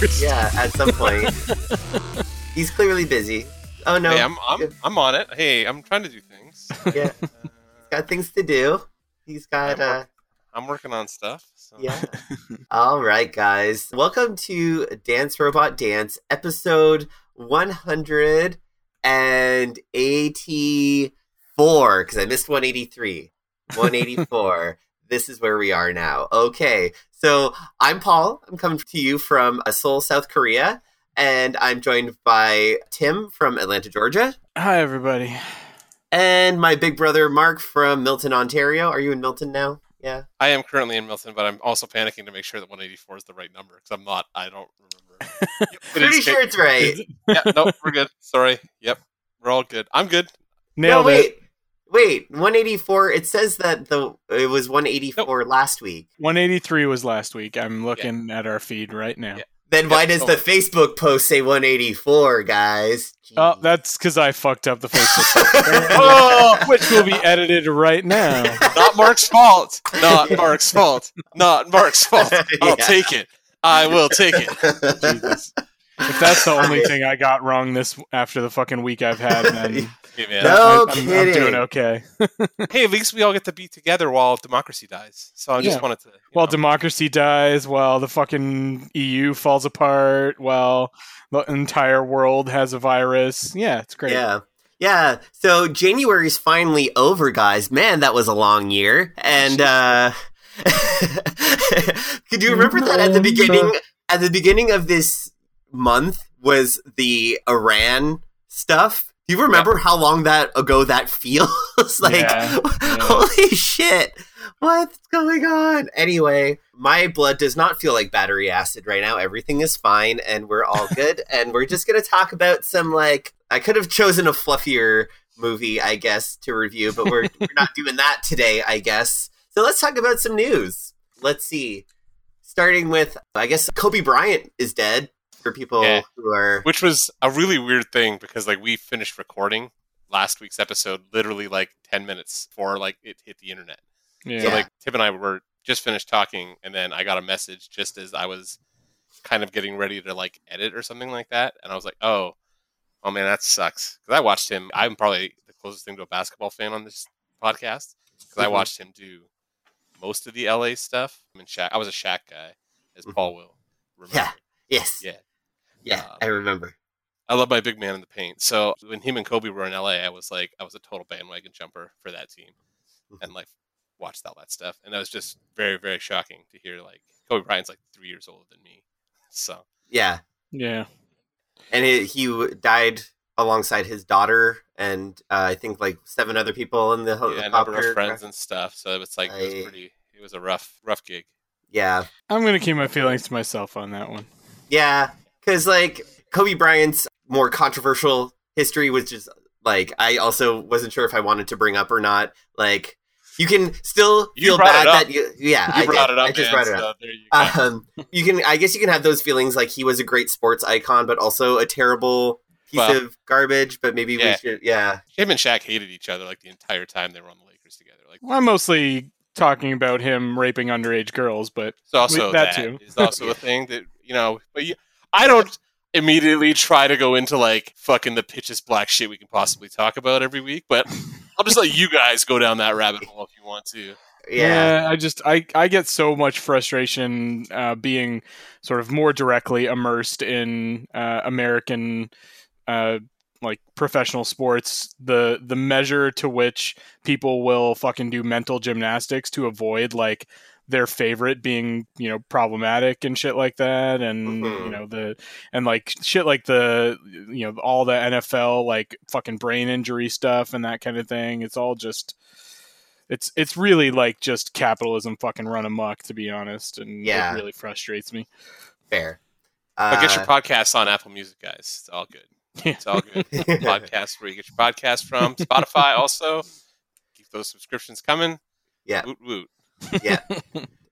first. Yeah, at some point. He's clearly busy. Oh no, Hey, I'm I'm I'm on it. Hey, I'm trying to do things. yeah, Uh, got things to do. He's got I'm, uh, work- I'm working on stuff. So. yeah. All right, guys. Welcome to Dance Robot Dance, episode 184, because I missed 183. 184. this is where we are now. Okay. So I'm Paul. I'm coming to you from Seoul, South Korea. And I'm joined by Tim from Atlanta, Georgia. Hi, everybody. And my big brother, Mark from Milton, Ontario. Are you in Milton now? Yeah. I am currently in Milton, but I'm also panicking to make sure that 184 is the right number because I'm not. I don't remember. Pretty is- sure it's right. Yeah, no, we're good. Sorry. Yep, we're all good. I'm good. Nailed no, it. Wait. Wait, 184. It says that the it was 184 last week. 183 was last week. I'm looking at our feed right now. Yeah. Then why does so- the Facebook post say 184, guys? Oh, that's because I fucked up the Facebook, Oh, which will be edited right now. not Mark's fault. Not Mark's fault. Not Mark's fault. I'll Yeah. take it. I will take it. Jesus. If that's the only thing I got wrong this after the fucking week I've had, then Hey, man. No I, am kidding. doing okay. Hey, at least we all get to be together while democracy dies. So I just Yeah. wanted to. While know. democracy dies, while the fucking EU falls apart, while the entire world has a virus. Yeah, it's great. Yeah. Yeah. So January's finally over, guys. Man, that was a long year. And uh Could you remember that at the beginning at the beginning of this month was the Iran stuff? Do you remember how long that ago that feels? like Yeah, yeah. holy shit. What's going on? Anyway, my blood does not feel like battery acid right now. Everything is fine and we're all good. and we're just going to talk about some, like, I could have chosen a fluffier movie, I guess, to review, but we're, we're not doing that today, I guess. So let's talk about some news. Let's see. Starting with, I guess, Kobe Bryant is dead for people Yeah. who are. which was a really weird thing because like we finished recording last week's episode literally like 10 minutes before like it hit the internet Yeah. so like tim and i were just finished talking and then i got a message just as i was kind of getting ready to like edit or something like that and i was like oh oh man that sucks because i watched him i'm probably the closest thing to a basketball fan on this podcast because i Mhm. watched him do most of the la stuff i mean Shaq, i was a Shaq guy as paul will remember Yeah. Yes. Yeah. Yeah, Uh, I remember. I love my big man in the paint. So when him and Kobe were in LA, I was like, I was a total bandwagon jumper for that team, and like watched all that stuff, and that was just very, very shocking to hear. Like Kobe Bryant's like three years older than me, so Yeah. yeah. and he, he died alongside his daughter and uh, I think like seven other people in the yeah, a number helicopter. of friends and stuff. So it's like it was pretty. It was a rough, rough gig. Yeah, I'm going to keep my feelings to myself on that one. yeah, because like Kobe Bryant's more controversial history was just like I also wasn't sure if I wanted to bring up or not. Like you can still You feel brought bad it up. that you, yeah, You I brought did. it up. I just man, brought it so up. there you go. Um, you can, I guess, you can have those feelings like he was a great sports icon, but also a terrible piece Well, of garbage. But maybe we should, yeah, Him and Shaq hated each other like the entire time they were on the Lakers together. Like Well, I'm mostly talking about him raping underage girls, but it's also that that too. is also a thing that you know. But you, I don't immediately try to go into like fucking the pitchest black shit we can possibly talk about every week. But I'll just let you guys go down that rabbit hole if you want to. yeah, I just I I get so much frustration uh, being sort of more directly immersed in uh, American uh, like professional sports. The the measure to which people will fucking do mental gymnastics to avoid like their favorite being you know problematic and shit like that and Mhm. you know the and like shit like the you know all the NFL like fucking brain injury stuff and that kind of thing it's all just it's it's really like just capitalism fucking run amok to be honest and Yeah. it really frustrates me fair. But get your Uh, podcasts on Apple Music, guys. It's all good. Yeah. It's all good. Podcast where you get your podcast from. Spotify also. Keep those subscriptions coming. Yeah. Woot woot.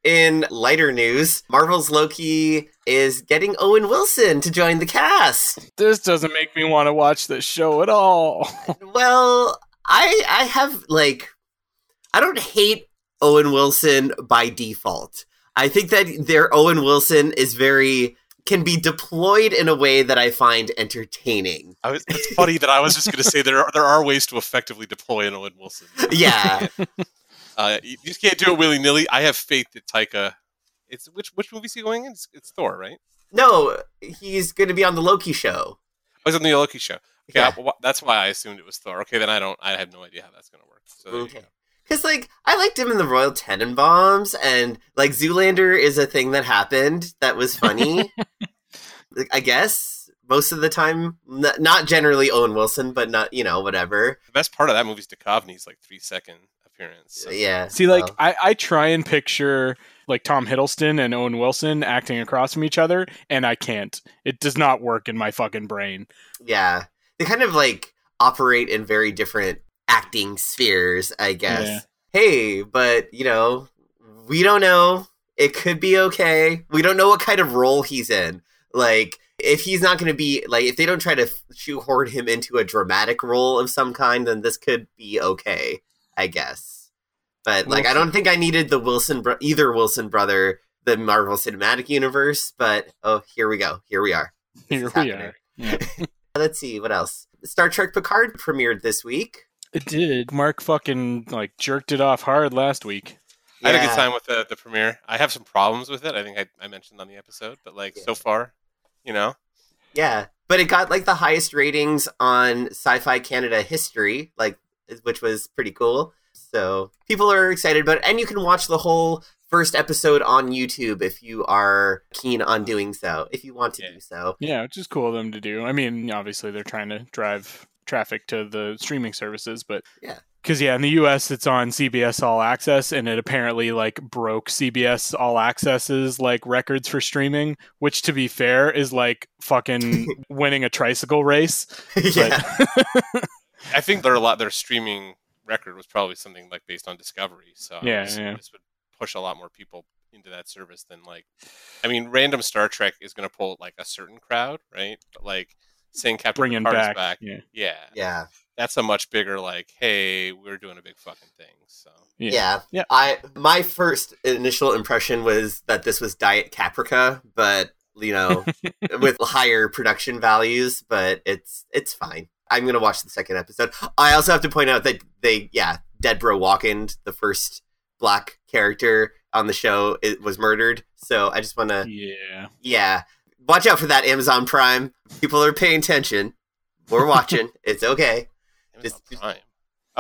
In lighter news, Marvel's Loki is getting Owen Wilson to join the cast. this doesn't make me want to watch this show at all Well, I I have like I don't hate Owen Wilson by default. I think that their Owen Wilson is very can be deployed in a way that I find entertaining. I was, it's funny that I was just going to say there are, there are ways to effectively deploy an Owen Wilson. Yeah. Uh, you just can't do it willy nilly. I have faith that Taika. It's which which movie is he going in? It's, it's Thor, right? no, he's going to be on the Loki show. Oh, he's on the Loki show. Okay, Yeah. I- wh- that's why I assumed it was Thor. Okay, then I don't. I have no idea how that's going to work. So Okay. Because, like, I liked him in the Royal Tenenbaums, and, like, Zoolander is a thing that happened that was funny. like, I guess most of the time, N- not generally Owen Wilson, but not, you know, whatever. The best part of that movie is Duchovny's like three second appearance. So- Yeah. See, like well, I, I try and picture like Tom Hiddleston and Owen Wilson acting across from each other, and I can't. It does not work in my fucking brain. yeah. They kind of, like, operate in very different acting spheres, I guess. Yeah. Hey, but, you know, we don't know. It could be okay. We don't know what kind of role he's in. Like, if he's not going to be like, if they don't try to shoehorn him into a dramatic role of some kind, then this could be okay, I guess. But like, I don't think I needed the Wilson, bro- either Wilson brother, the Marvel Cinematic Universe. But oh, here we go. Here we are. This Here is we are. Yeah. Let's see what else. Star Trek Picard premiered this week. It did. Mark fucking like jerked it off hard last week. I had a good time with the, the premiere. I have some problems with it. I think I, I mentioned on the episode, but like Yeah. so far, you know, Yeah, but it got like the highest ratings on Sci-Fi Canada history, like which was pretty cool. So people are excited about it, and you can watch the whole first episode on YouTube if you are keen on doing so. If you want to Yeah. do so, Yeah, which is cool of them to do. I mean, obviously they're trying to drive traffic to the streaming services, but Yeah. Because yeah, in the U.S. it's on CBS All Access, and it apparently like broke CBS All Access's like records for streaming, which to be fair is like fucking winning a tricycle race. yeah, I think their a lot their streaming record was probably something like based on Discovery. So Yeah, assume yeah. this would push a lot more people into that service than like, I mean, random Star Trek is going to pull like a certain crowd, right? But like saying Captain Bringing Picard is back, back, yeah, yeah, yeah, that's a much bigger like, hey, we're doing a big fucking thing. So yeah, yeah, Yeah. I my first initial impression was that this was Diet Caprica, but you know, with higher production values. But it's it's fine. I'm gonna watch the second episode. I also have to point out that they, yeah, Dead Bro Walken, the first black character on the show, it was murdered. So I just want to, yeah. yeah, watch out for that Amazon Prime. People are paying attention. We're watching. it's okay. Just- Prime.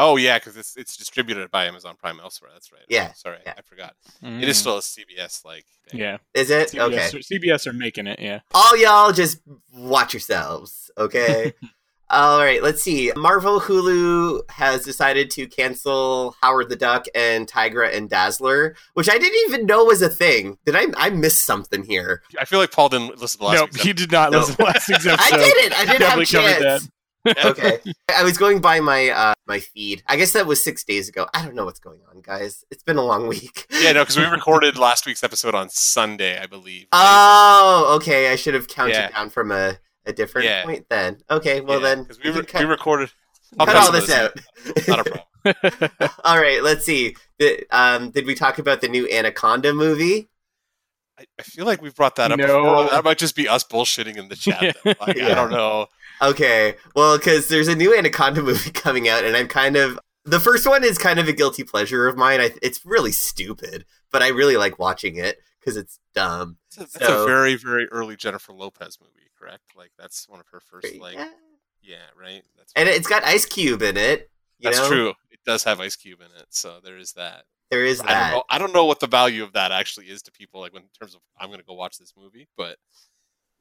Oh yeah, because it's it's distributed by Amazon Prime elsewhere. That's right. Yeah, Sorry, yeah. I forgot. It is Mm. still a CBS like. Yeah. Is it CBS, okay? are- CBS are making it. Yeah. all y'all just watch yourselves, okay? all right, let's see. Marvel Hulu has decided to cancel Howard the Duck and Tigra and Dazzler, which I didn't even know was a thing. Did I I missed something here? I feel like Paul didn't listen to last No, week's he did not No. listen to last week's episode. I didn't. I didn't have Definitely covered chance. okay. I was going by my uh my feed. I guess that was 6 days ago. I don't know what's going on, guys. It's been a long week. Yeah, no, because we recorded last week's episode on Sunday, I believe. Oh, okay. I should have counted Yeah. down from a a different Yeah. point then. Okay, well then we, we re- cut, we recorded. I'll cut cut all this out. Not a problem. All right, let's see. Did, um, did we talk about the new Anaconda movie? I, I feel like we've brought that up No. before. That might just be us bullshitting in the chat. though. Like, Yeah. I don't know. Okay, well, because there's a new Anaconda movie coming out, and I'm kind of the first one is kind of a guilty pleasure of mine. I, it's really stupid, but I really like watching it because it's dumb. It's a, that's So- a very, very early Jennifer Lopez movie, correct? Like that's one of her first, like, Yeah. yeah, right. That's And it's got Ice Cube in it. You that's know? true. It does have Ice Cube in it, so there is that. There is I don't that. know. I don't know what the value of that actually is to people, like when, in terms of I'm going to go watch this movie, but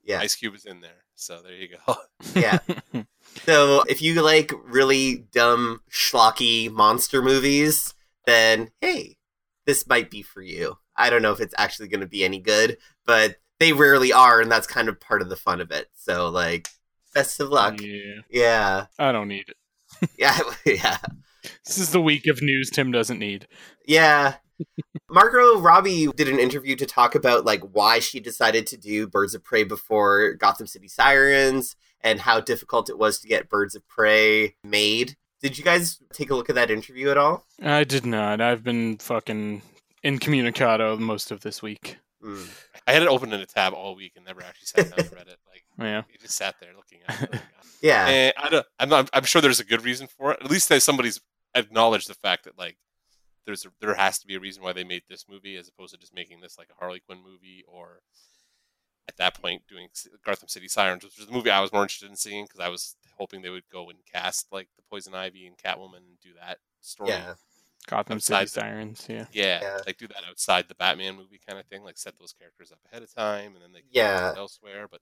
Yeah. Ice Cube is in there, so there you go. Yeah. So if you like really dumb, schlocky monster movies, then hey, this might be for you. I don't know if it's actually going to be any good, but they rarely are, and that's kind of part of the fun of it. So like, best of luck. yeah. Yeah, I don't need it. yeah, yeah, This is the week of news Tim doesn't need. yeah. Margot Robbie did an interview to talk about like why she decided to do Birds of Prey before Gotham City Sirens and how difficult it was to get Birds of Prey made. Did you guys take a look at that interview at all? I did not. I've been fucking incommunicado most of this week. Mm. I had it open in a tab all week and never actually sat down and read it. Like Yeah. you just sat there looking at it. Like, Yeah. and I don't, I'm, not, I'm sure there's a good reason for it. At least that somebody's acknowledged the fact that like there's a, there has to be a reason why they made this movie as opposed to just making this like a Harley Quinn movie or at that point doing S- Gotham City Sirens, which was the movie I was more interested in seeing because I was hoping they would go and cast like the Poison Ivy and Catwoman and do that story. Yeah. Gotham City Outside the- Sirens. Yeah. Yeah, Yeah. like do that outside the Batman movie kind of thing, like set those characters up ahead of time, and then they can Yeah. use elsewhere. But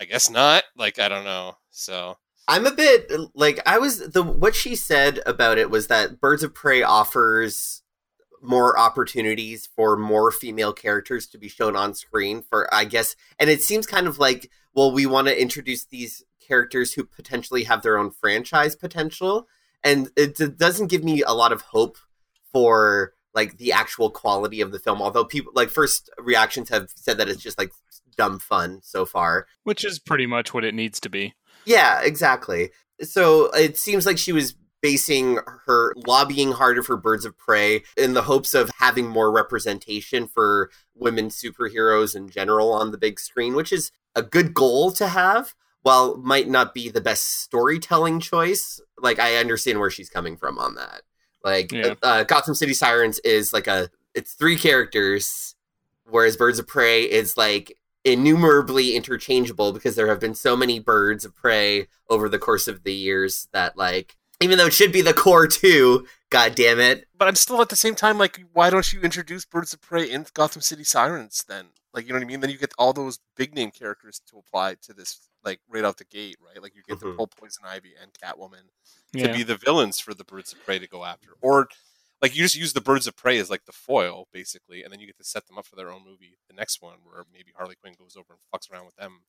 I guess not. Like I don't know. So I'm a bit like I was the what she said about it was that Birds of Prey offers more opportunities for more female characters to be shown on screen for I guess and it seems kind of like well we want to introduce these characters who potentially have their own franchise potential and it doesn't give me a lot of hope for like the actual quality of the film although people like first reactions have said that it's just like dumb fun so far Which is pretty much what it needs to be. yeah, exactly. So it seems like she was basing her lobbying harder for Birds of Prey in the hopes of having more representation for women superheroes in general on the big screen, which is a good goal to have. While might not be the best storytelling choice, like I understand where she's coming from on that. Like Yeah. uh, Gotham City Sirens is like a it's three characters, whereas Birds of Prey is like innumerably interchangeable because there have been so many birds of prey over the course of the years that like even though it should be the core too god damn it but I'm still at the same time like, why don't you introduce Birds of Prey in Gotham City Sirens then? Like, you know what I mean? Then you get all those big name characters to apply to this, like right out the gate, right? Like you get the Mhm. whole Poison Ivy and Catwoman to be the villains for the Birds of Prey to go after, or like you just use the Birds of Prey as like the foil, basically, and then you get to set them up for their own movie, the next one, where maybe Harley Quinn goes over and fucks around with them.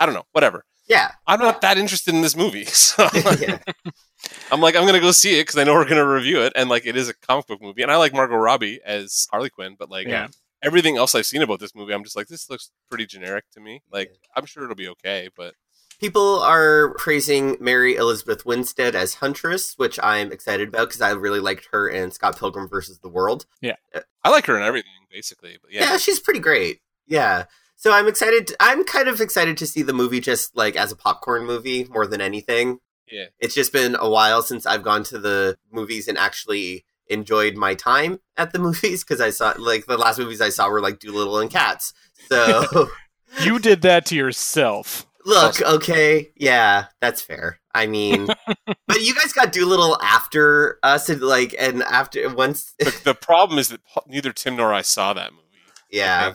I don't know, whatever. yeah I'm not that interested in this movie, so yeah I'm like, I'm gonna go see it because I know we're gonna review it, and like, it is a comic book movie, and I like Margot Robbie as Harley Quinn, but like, Yeah. Everything else I've seen about this movie, I'm just like, this looks pretty generic to me. Like, I'm sure it'll be okay, but people are praising mary elizabeth winstead as huntress which i'm excited about because i really liked her in scott pilgrim versus the world Yeah, uh, I like her and everything, basically. But yeah. yeah, she's pretty great yeah so i'm excited i'm kind of excited to see the movie just like as a popcorn movie more than anything yeah, it's just been a while since I've gone to the movies and actually enjoyed my time at the movies because I saw like the last movies I saw were like Dolittle and Cats. So You did that to yourself. look, okay, yeah, that's fair. I mean, but you guys got Dolittle after us, and like, and after once, the, the problem is that neither Tim nor I saw that movie. Yeah.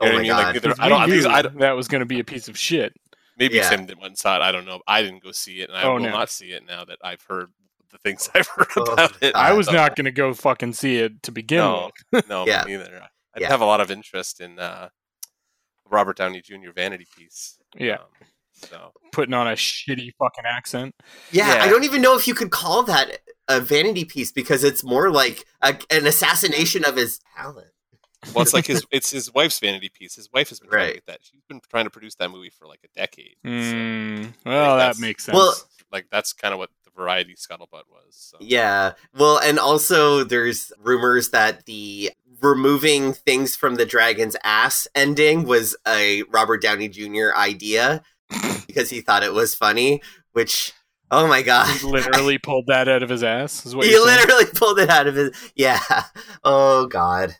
Oh my I mean? Like, god. neither- I don't. I we think I don't- that was going to be a piece of shit. maybe Yeah. Tim didn't went and saw it. I don't know. I didn't go see it, and I Oh, will no. not see it now that I've heard the things I've heard Oh, about it. I was not going to go fucking see it to begin No, with. no, Yeah. me neither. I Yeah. have a lot of interest in uh, Robert Downey Jr. Vanity piece. Yeah. Um, so Putting on a shitty fucking accent. yeah, yeah. I don't even know if you could call that a vanity piece because it's more like a, an assassination of his talent. well, it's like his it's his wife's vanity piece. His wife has been trying Right. to get that. She's been trying to produce that movie for like a decade. So, Mm, well, that makes sense. Well, like that's kind of what the variety scuttlebutt was. So. Yeah. Well, and also there's rumors that the removing things from the dragon's ass ending was a Robert Downey Jr. idea because he thought it was funny, which oh my god. he literally pulled that out of his ass. Is what he you're saying? literally pulled it out of his yeah. Oh god.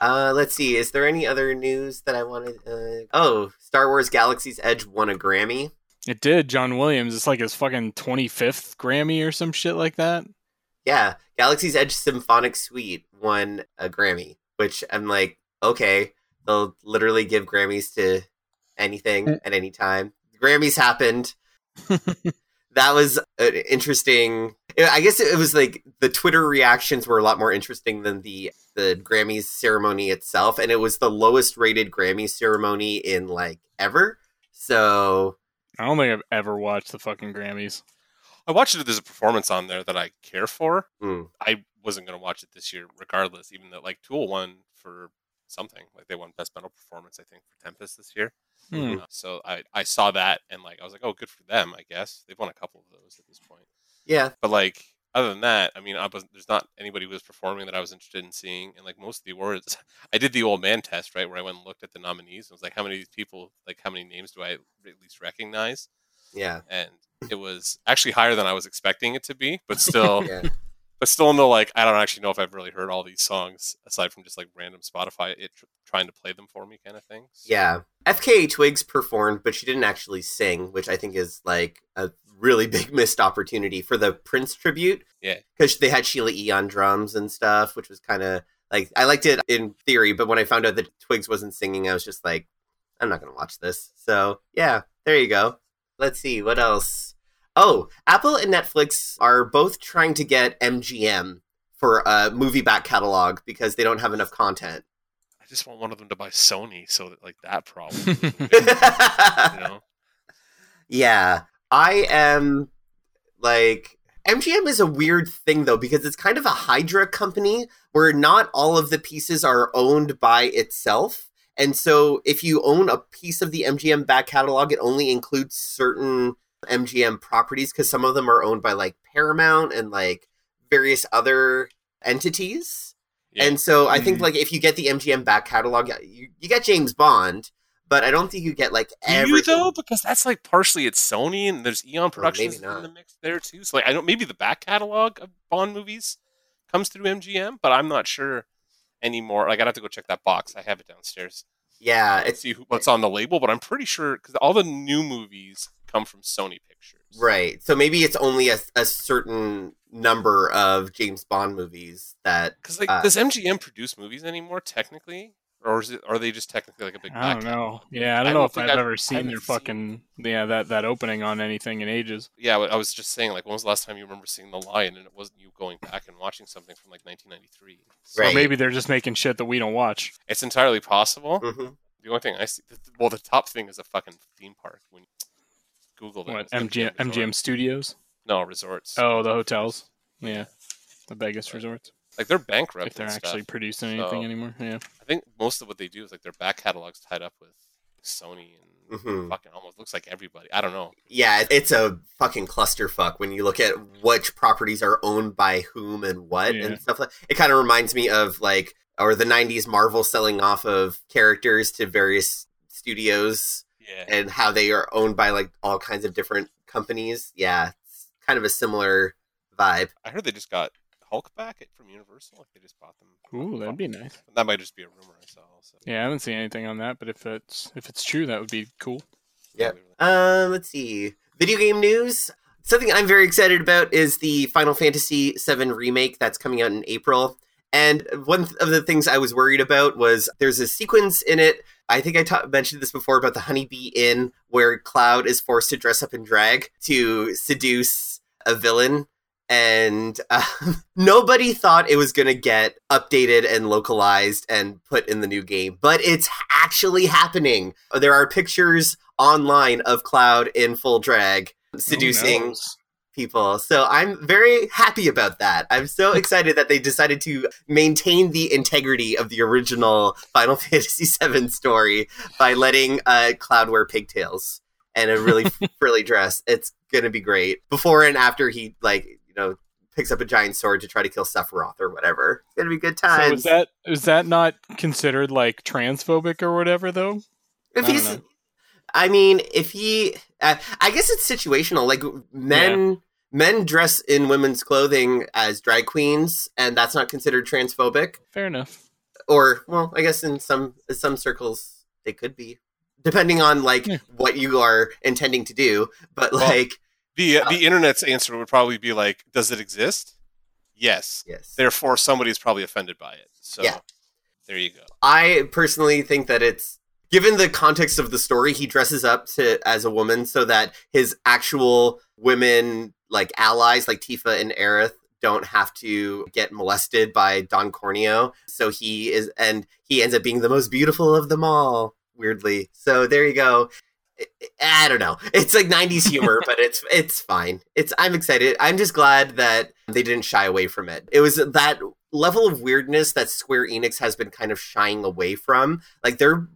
Uh, let's see. Is there any other news that I wanted? Uh, oh, Star Wars Galaxy's Edge won a Grammy. It did. John Williams. It's like his fucking 25th Grammy or some shit like that. Yeah, Galaxy's Edge Symphonic Suite won a Grammy, which I'm like, okay, they'll literally give Grammys to anything mm. at any time. Grammys happened. that was an interesting. I guess it was like the Twitter reactions were a lot more interesting than the the Grammys ceremony itself, and it was the lowest rated Grammy ceremony in like ever. So I don't think I've ever watched the fucking Grammys. I watched it. If there's a performance on there that I care for. mm, I wasn't going to watch it this year, regardless. Even though like Tool won for something, like they won Best Metal Performance, I think, for Tempest this year. Hmm. Uh, so I I saw that and like I was like, oh, good for them. I guess they've won a couple of those at this point. yeah, But like, other than that, I mean, I was, there's not anybody who was performing that I was interested in seeing, and like most of the awards, I did the old man test, right, where I went and looked at the nominees. and was like, how many of these people, like, how many names do I at least recognize? Yeah. And it was actually higher than I was expecting it to be, but still, Yeah. but still no like I don't actually know if I've really heard all these songs aside from just like random Spotify it tr- trying to play them for me kind of thing. So- Yeah. FKA Twigs performed, but she didn't actually sing, which I think is like a really big missed opportunity for the Prince tribute. Yeah. Because they had Sheila E on drums and stuff, which was kind of like, I liked it in theory, but when I found out that Twigs wasn't singing, I was just like, I'm not going to watch this. So, yeah, there you go. Let's see, what else? Oh, Apple and Netflix are both trying to get MGM for a movie back catalog because they don't have enough content. I just want one of them to buy Sony so that like that problem, you know. Yeah, I am like MGM is a weird thing though because it's kind of a Hydra company where not all of the pieces are owned by itself. And so if you own a piece of the MGM back catalog, it only includes certain MGM properties because some of them are owned by like Paramount and like various other entities. Yeah. And so I think Mhm. like if you get the MGM back catalog, you, you get James Bond, but I don't think you get like Do you though? Because that's like partially it's Sony and there's Eon Productions in the mix there too. So like I don't maybe the back catalog of Bond movies comes through MGM, but I'm not sure anymore. Like I'd have to go check that box. I have it downstairs. Yeah, it's see who, what's on the label, but I'm pretty sure because all the new movies come from Sony Pictures. right. So maybe it's only a, a certain number of James Bond movies that. Because like, Uh, does MGM produce movies anymore technically, or is it? Are they just technically like a big? I don't know. Yeah, I I don't know don't if I've, I've- ever seen haven't your seen- fucking yeah that that opening on anything in ages. Yeah, I was just saying, like, when was the last time you remember seeing The Lion, and it wasn't you going back and watching something from like 1993? So Right. Or maybe they're just making shit that we don't watch. It's entirely possible. Mhm. The only thing I see, well, the top thing is a fucking theme park. When you Google that, What it's MGM MGM Studios? No resorts. Oh, the hotels. Yeah, the Vegas resorts. Like they're bankrupt. If they're and actually stuff. producing anything So- anymore. Yeah. I think most of what they do is like their back catalog's tied up with Sony and Mhm. fucking almost looks like everybody. I don't know. Yeah, it's a fucking clusterfuck when you look at which properties are owned by whom and what Yeah. and stuff like. It kind of reminds me of like or the '90s Marvel selling off of characters to various studios Yeah. and how they are owned by like all kinds of different companies. Yeah, it's kind of a similar vibe. I heard they just got Hulk back at- from Universal. Like they just bought them. Ooh, that'd be nice. That might just be a rumor I saw. Also. Yeah, I haven't seen anything on that, but if it's if it's true, that would be cool. Yeah. Um, let's see. Video game news. Something I'm very excited about is the Final Fantasy VII remake that's coming out in April. And one of the things I was worried about was there's a sequence in it. I think I ta- mentioned this before about the Honeybee Inn, where Cloud is forced to dress up in drag to seduce a villain. And uh, nobody thought it was going to get updated and localized and put in the new game, but it's actually happening. There are pictures online of Cloud in full drag seducing Who knows? people. So I'm very happy about that. I'm so excited that they decided to maintain the integrity of the original Final Fantasy VII story by letting uh, Cloud wear pigtails and a really frilly dress. It's gonna be great. Before and after he like know picks up a giant sword to try to kill Sephiroth or whatever. It's gonna be good times. So is that is that not considered like transphobic or whatever though? if I he's. I mean, if he, uh, I guess it's situational. Like men, men dress in women's clothing as drag queens, and that's not considered transphobic. Fair enough. Or, well, I guess in some some circles they could be, depending on like Yeah. what you are intending to do. But Well- like, The the internet's answer would probably be like, "Does it exist?" Yes. yes, Therefore, somebody's probably offended by it. So Yeah. there you go. I personally think that it's given the context of the story, he dresses up to as a woman so that his actual women like allies like Tifa and Aerith don't have to get molested by Don Corneo. So he is and he ends up being the most beautiful of them all, weirdly. So there you go. I- I don't know. It's like 90s humor, but it's it's fine. It's I'm excited. I'm just glad that they didn't shy away from it. It was that level of weirdness that Square Enix has been kind of shying away from. Like their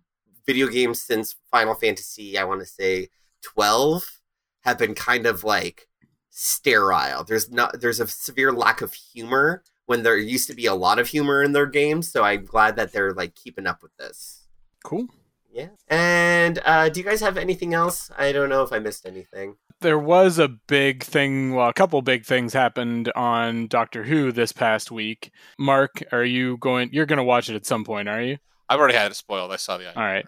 video games since Final Fantasy, I want to say 12 have been kind of like sterile. There's not there's a severe lack of humor when there used to be a lot of humor in their games. So I'm glad that they're like keeping up with this. Cool. Yeah. And uh, do you guys have anything else? I don't know if I missed anything. There was a big thing, well, a couple big things happened on Doctor Who this past week. Mark, are you going? You're going to watch it at some point, are you? I've already had it spoiled. I saw the. All right.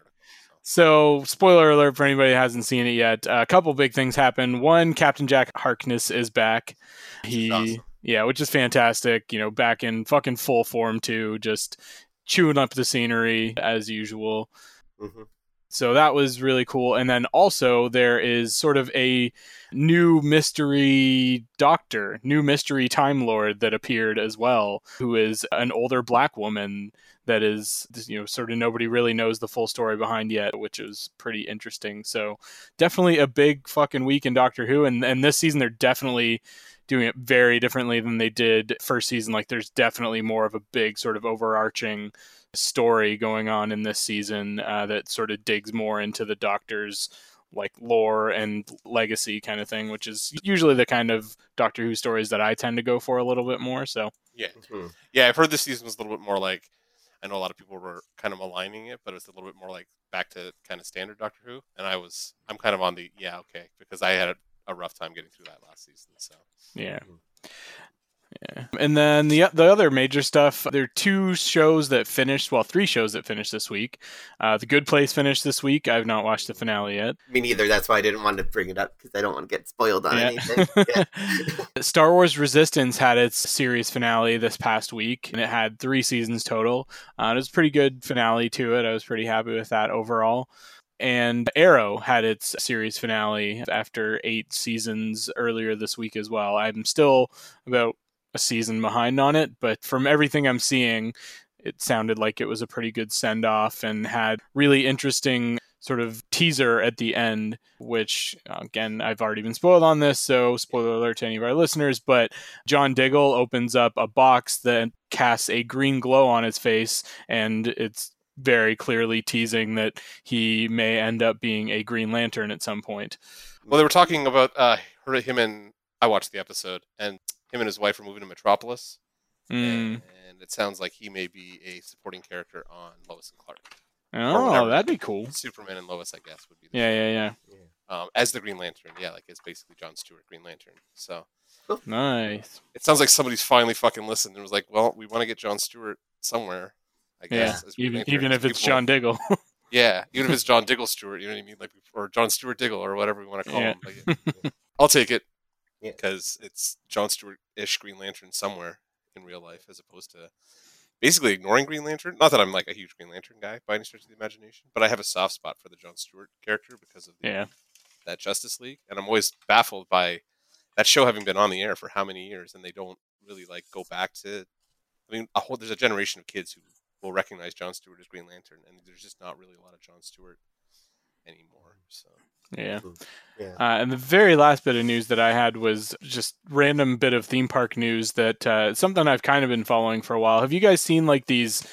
So, spoiler alert for anybody who hasn't seen it yet. a couple big things happen. One, Captain Jack Harkness is back. He, awesome. yeah, which is fantastic. You know, back in fucking full form too, just chewing up the scenery as usual. Hmm So that was really cool. And then also there is sort of a new mystery doctor, new mystery time lord that appeared as well, who is an older black woman that is you know sort of nobody really knows the full story behind yet, which is pretty interesting. So definitely a big fucking week in Doctor Who and and this season they're definitely doing it very differently than they did first season. Like there's definitely more of a big sort of overarching story going on in this season uh, that sort of digs more into the Doctor's like lore and legacy kind of thing, which is usually the kind of Doctor Who stories that I tend to go for a little bit more. So Yeah, hmm yeah. I've heard this season was a little bit more like. I know a lot of people were kind of maligning it, but it's a little bit more like back to kind of standard Doctor Who. And I was, I'm kind of on the yeah, okay, because I had a, a rough time getting through that last season. So yeah. Yeah. And then the the other major stuff, there are two shows that finished, well, three shows that finished this week. Uh, the Good Place finished this week. I've not watched the finale yet. Me neither. That's why I didn't want to bring it up because I don't want to get spoiled on Yeah. anything. Yeah. Star Wars Resistance had its series finale this past week, and it had three seasons total. Uh, it was a pretty good finale to it. I was pretty happy with that overall. And Arrow had its series finale after eight seasons earlier this week as well. I'm still about a season behind on it, but from everything I'm seeing, it sounded like it was a pretty good send off and had really interesting sort of teaser at the end, which again, I've already been spoiled on this, so spoiler alert to any of our listeners. But John Diggle opens up a box that casts a green glow on his face, and it's very clearly teasing that he may end up being a Green Lantern at some point. Well, they were talking about uh, him and I watched the episode, and him and his wife are moving to Metropolis, Mm. and it sounds like he may be a supporting character on Lois and Clark. Oh, that'd be cool. Superman and Lois, I guess, would be the Yeah, yeah, yeah. um, as the Green Lantern. Yeah, like it's basically John Stewart Green Lantern. So Nice. it sounds like somebody's finally fucking listened and was like, well, we want to get John Stewart somewhere. I Yeah, guess. as Green even even if it's people- John Diggle. Yeah, even if it's John Diggle Stewart, you know what I mean, like or John Stewart Diggle or whatever we want to call Yeah. him. Like, yeah. I'll take it Yeah. because it's John Stewart-ish Green Lantern somewhere in real life, as opposed to basically ignoring Green Lantern. Not that I'm like a huge Green Lantern guy by any stretch of the imagination, but I have a soft spot for the John Stewart character because of the, yeah. that Justice League, and I'm always baffled by that show having been on the air for how many years, and they don't really like go back to. I mean, a whole there's a generation of kids who will recognize John Stewart as Green Lantern, and there's just not really a lot of John Stewart anymore. So Yeah. Yeah. Uh, and the very last bit of news that I had was just random bit of theme park news that uh, something I've kind of been following for a while. Have you guys seen like these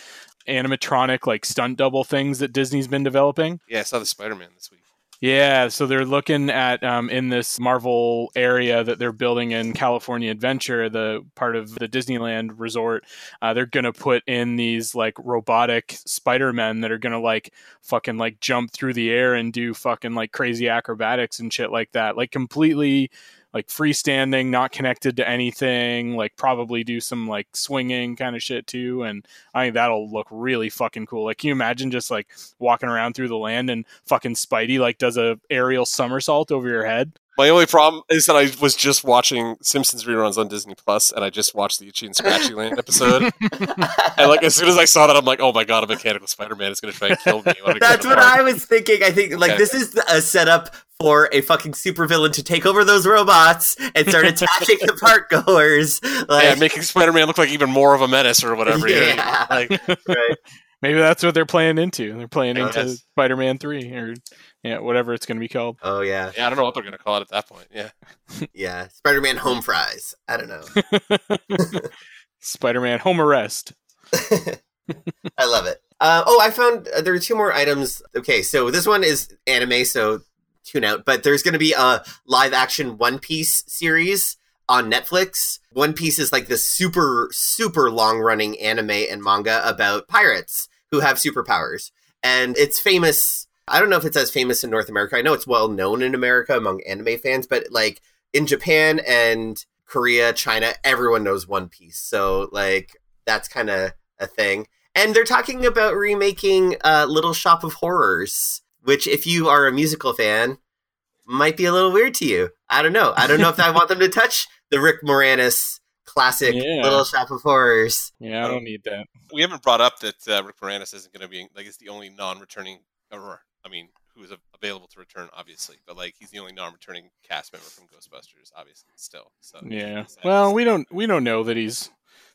animatronic like stunt double things that Disney's been developing? yeah, I saw the Spider Man this week. Yeah, so they're looking at um, in this Marvel area that they're building in California Adventure, the part of the Disneyland resort. Uh, they're gonna put in these like robotic Spider Men that are gonna like fucking like jump through the air and do fucking like crazy acrobatics and shit like that, like completely like freestanding, not connected to anything. Like probably do some like swinging kind of shit too, and I think that'll look really fucking cool. Like, can you imagine just like walking around through the land and fucking Spidey like does a aerial somersault over your head? My only problem is that I was just watching Simpsons reruns on Disney Plus, and I just watched the Itchy and Scratchy Land episode. and like as soon as I saw that, I'm like, oh my god, a mechanical Spider Man is going to try and kill me. when I get That's what. I was thinking. I think like Okay. this is a setup for a fucking supervillain to take over those robots and start attacking the park goers. Like, yeah, making Spider Man look like even more of a menace or whatever. you know what I mean? Yeah. Like, right. Maybe that's what they're playing into. They're playing I into. Spider-Man Three or yeah, whatever it's going to be called. Oh yeah, yeah, I don't know what they're going to call it at that point. Yeah. yeah. Spider-Man home fries. I don't know. Spider-Man Home Arrest. I love it. Uh, oh, I found uh, there are two more items. Okay, so this one is anime, so tune out. But there's going to be a live action One Piece series on Netflix. One Piece is like this super, super long running anime and manga about pirates who have superpowers. And it's famous. I don't know if it's as famous in North America. I know it's well known in America among anime fans, but like in Japan and Korea, China, everyone knows One Piece. So like that's kind of a thing. And they're talking about remaking uh, Little Shop of Horrors, which if you are a musical fan, might be a little weird to you. I don't know. I don't know if I want them to touch the Rick Moranis classic Yeah. Little Shop of Horrors. Yeah, I don't need that. We haven't brought up that uh, Rick Moranis isn't going to be like it's the only non-returning, or I mean, who is available to return, obviously, but like he's the only non-returning cast member from Ghostbusters, obviously, still. So Yeah. Well, we don't we don't know that he's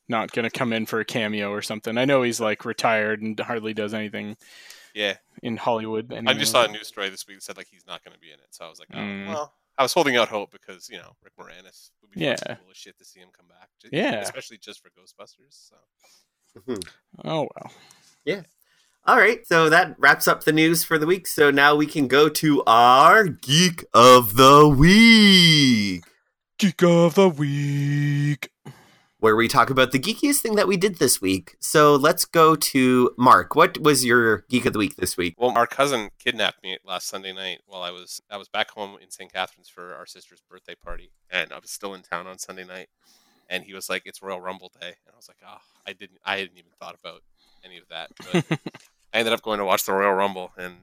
not going to come in for a cameo or something. I know he's like retired and hardly does anything Yeah, in Hollywood. I just saw a news story this week that said like he's not going to be in it, so I was like, oh, Mm. well, I was holding out hope because you know Rick Moranis would be Yeah. cool as shit to see him come back. Just- Yeah. especially just for Ghostbusters. So Oh well. All right, so that wraps up the news for the week. So now we can go to our Geek of the Week, Geek of the week. where we talk about the geekiest thing that we did this week. So let's go to Mark. What was your Geek of the Week this week? Well, our cousin kidnapped me last Sunday night while I was I was back home in St. Catharines for our sister's birthday party, and I was still in town on Sunday night. And he was like, "It's Royal Rumble day," and I was like, "Oh, I didn't, I hadn't even thought about any of that." But I ended up going to watch the Royal Rumble, and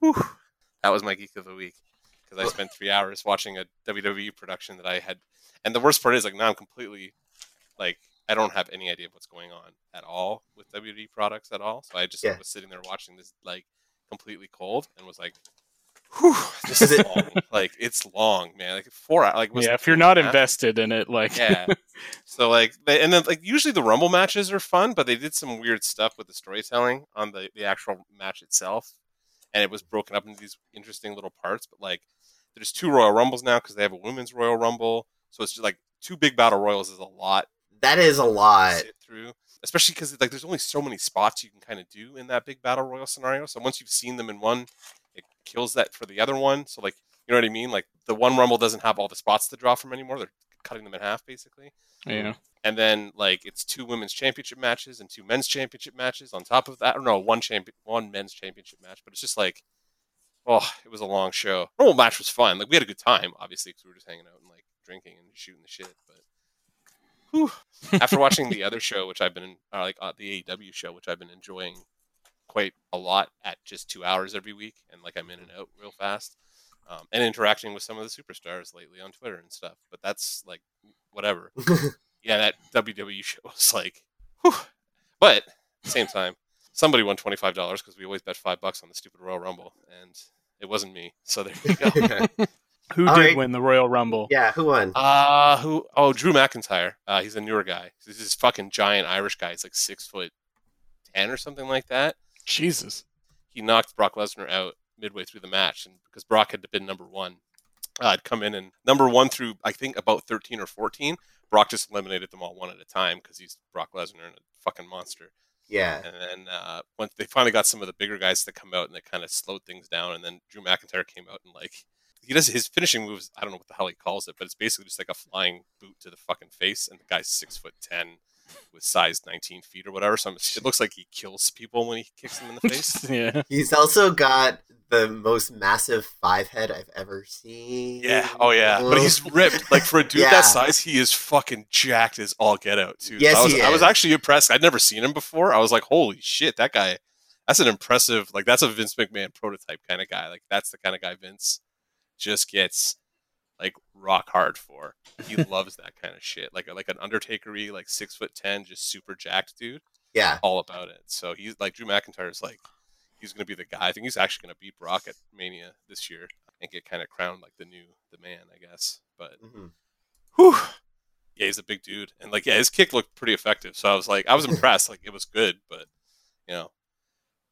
whew, that was my geek of the week because I spent three hours watching a WWE production that I had. And the worst part is, like, now I'm completely like I don't have any idea of what's going on at all with WWE products at all. So I just Yeah. was sitting there watching this like completely cold and was like, "Whew, this Is is it- like it's long, man. Like four hours. Like Yeah, if you're not half? invested in it, like yeah. So like, they, and then like usually the Rumble matches are fun, but they did some weird stuff with the storytelling on the the actual match itself, and it was broken up into these interesting little parts. But like, there's two Royal Rumbles now because they have a women's Royal Rumble, so it's just like two big battle royals is a lot That is a to lot. sit through, especially because like there's only so many spots you can kind of do in that big battle royal scenario. So once you've seen them in one, it kills that for the other one. So like, you know what I mean? Like the one Rumble doesn't have all the spots to draw from anymore. They're cutting them in half basically yeah. and then like it's two women's championship matches and two men's championship matches on top of that. Or no, one champion, one men's championship match. But it's just like, oh, it was a long show. Normal match was fun. Like we had a good time, obviously, because we were just hanging out and like drinking and shooting the shit. But whew. after watching the other show, which I've been uh, like uh, the AEW show, which I've been enjoying quite a lot at just two hours every week, and like I'm in and out real fast. Um, and interacting with some of the superstars lately on Twitter and stuff, but that's like whatever yeah, that WWE show was like, whew. but same time, somebody won twenty five dollars because we always bet five bucks on the stupid Royal Rumble, and it wasn't me. So there you go. Who All did right. win the Royal Rumble? yeah, who won? Uh who? Oh, Drew McIntyre. Uh, he's a newer guy. He's this fucking giant Irish guy. He's like six foot ten or something like that. Jesus. He knocked Brock Lesnar out midway through the match, and because Brock had been number one, uh, I'd come in and number one through I think about thirteen or fourteen. Brock just eliminated them all one at a time because he's Brock Lesnar and a fucking monster. Yeah. And then uh, once they finally got some of the bigger guys to come out, and they kind of slowed things down. And then Drew McIntyre came out and like he does his finishing moves. I don't know what the hell he calls it, but it's basically just like a flying boot to the fucking face. And the guy's six foot ten with size nineteen feet or whatever. So it looks like he kills people when he kicks them in the face. yeah. He's also got the most massive five head I've ever seen. Yeah. Oh yeah. But he's ripped. Like for a dude Yeah. that size, he is fucking jacked as all get out too. Yes, I was, he I was actually impressed. I'd never seen him before. I was like, holy shit, that guy. That's an impressive. Like that's a Vince McMahon prototype kind of guy. Like that's the kind of guy Vince just gets like rock hard for. He loves that kind of shit. Like like an Undertaker-y, like six foot ten, just super jacked dude yeah. all about it. So he's like Drew McIntyre is like he's going to be the guy. I think he's actually going to beat Brock at Mania this year and get kind of crowned like the new the man, I guess. But Mhm. whew, yeah, he's a big dude, and like yeah, his kick looked pretty effective. So I was like, I was impressed. Like it was good, but you know,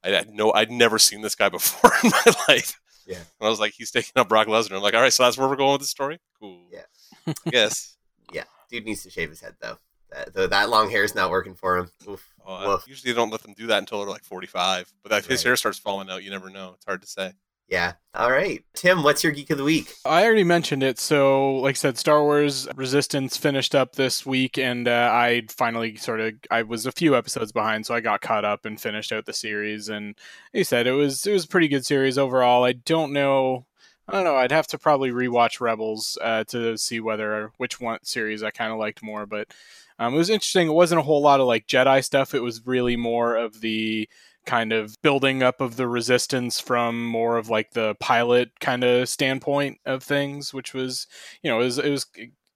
I had no, I'd never seen this guy before in my life. Yeah. and I was like, he's taking up Brock Lesnar. I'm like, all right, so that's where we're going with the story. Cool. Yeah. Guess. Yeah. Dude needs to shave his head though. That, though that long hair is not working for him. Oof. Oh, Woof. usually they don't let them do that until they're like 45, but if his hair starts falling out, you never know. It's hard to say. Yeah. All right. Tim, what's your geek of the week? I already mentioned it. So, like I said, Star Wars Resistance finished up this week, and uh, I finally sort of I was a few episodes behind, so I got caught up and finished out the series. And like you said, it was it was a pretty good series overall. I don't know. I don't know. I'd have to probably rewatch Rebels uh, to see whether which one series I kind of liked more. But um, it was interesting. It wasn't a whole lot of like Jedi stuff. It was really more of the kind of building up of the resistance from more of like the pilot kind of standpoint of things, which was, you know, it was, it was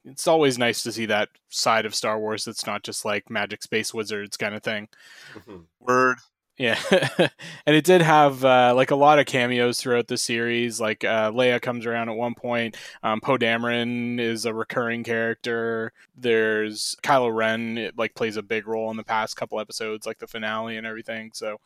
it's always nice to see that side of Star Wars that's not just like magic space wizards kind of thing. Mm-hmm. Word. Yeah, and it did have uh, like a lot of cameos throughout the series. Like uh, Leia comes around at one point. Um, Poe Dameron is a recurring character. There's Kylo Ren. It like plays a big role in the past couple episodes, like the finale and everything. So,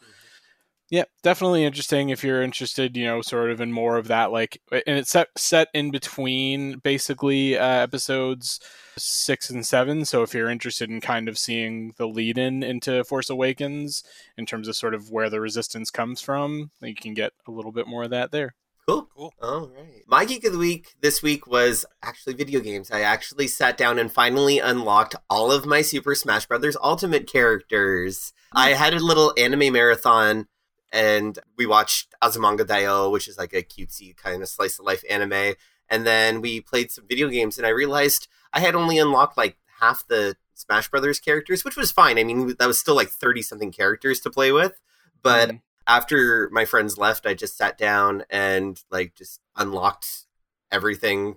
yeah, definitely interesting if you're interested. You know, sort of in more of that. Like, and it's set set in between basically uh, episodes six and seven. So if you're interested in kind of seeing the lead in into Force Awakens in terms of sort of where the resistance comes from, you can get a little bit more of that there. Cool. Cool. All right. My geek of the week this week was actually video games. I actually sat down and finally unlocked all of my Super Smash Brothers Ultimate characters. I had a little anime marathon and we watched Azumanga Daioh, which is like a cutesy kind of slice of life anime. And then we played some video games and I realized I had only unlocked like half the Smash Brothers characters, which was fine. I mean, that was still like 30 something characters to play with. But Mm. after my friends left, I just sat down and like just unlocked everything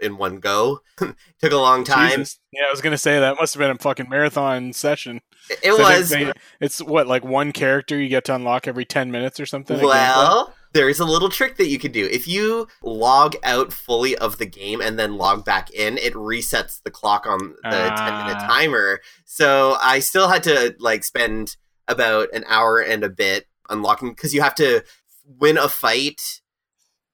in one go. Took a long time. Jesus. Yeah, I was gonna say that must have been a fucking marathon session. It was. they- it's what like one character you get to unlock every ten minutes or something. Well, there's a little trick that you can do. If you log out fully of the game and then log back in, it resets the clock on the 10 minute Ah. timer. So I still had to like spend about an hour and a bit unlocking because you have to win a fight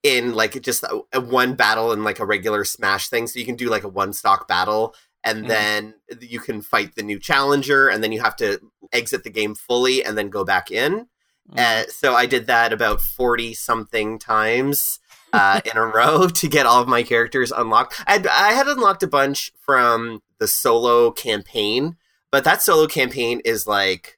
in like just a, a one battle in like a regular smash thing so you can do like a one stock battle and Mhm. then you can fight the new challenger and then you have to exit the game fully and then go back in uh, so I did that about 40 something times uh, in a row to get all of my characters unlocked. I'd, I had unlocked a bunch from the solo campaign, but that solo campaign is like,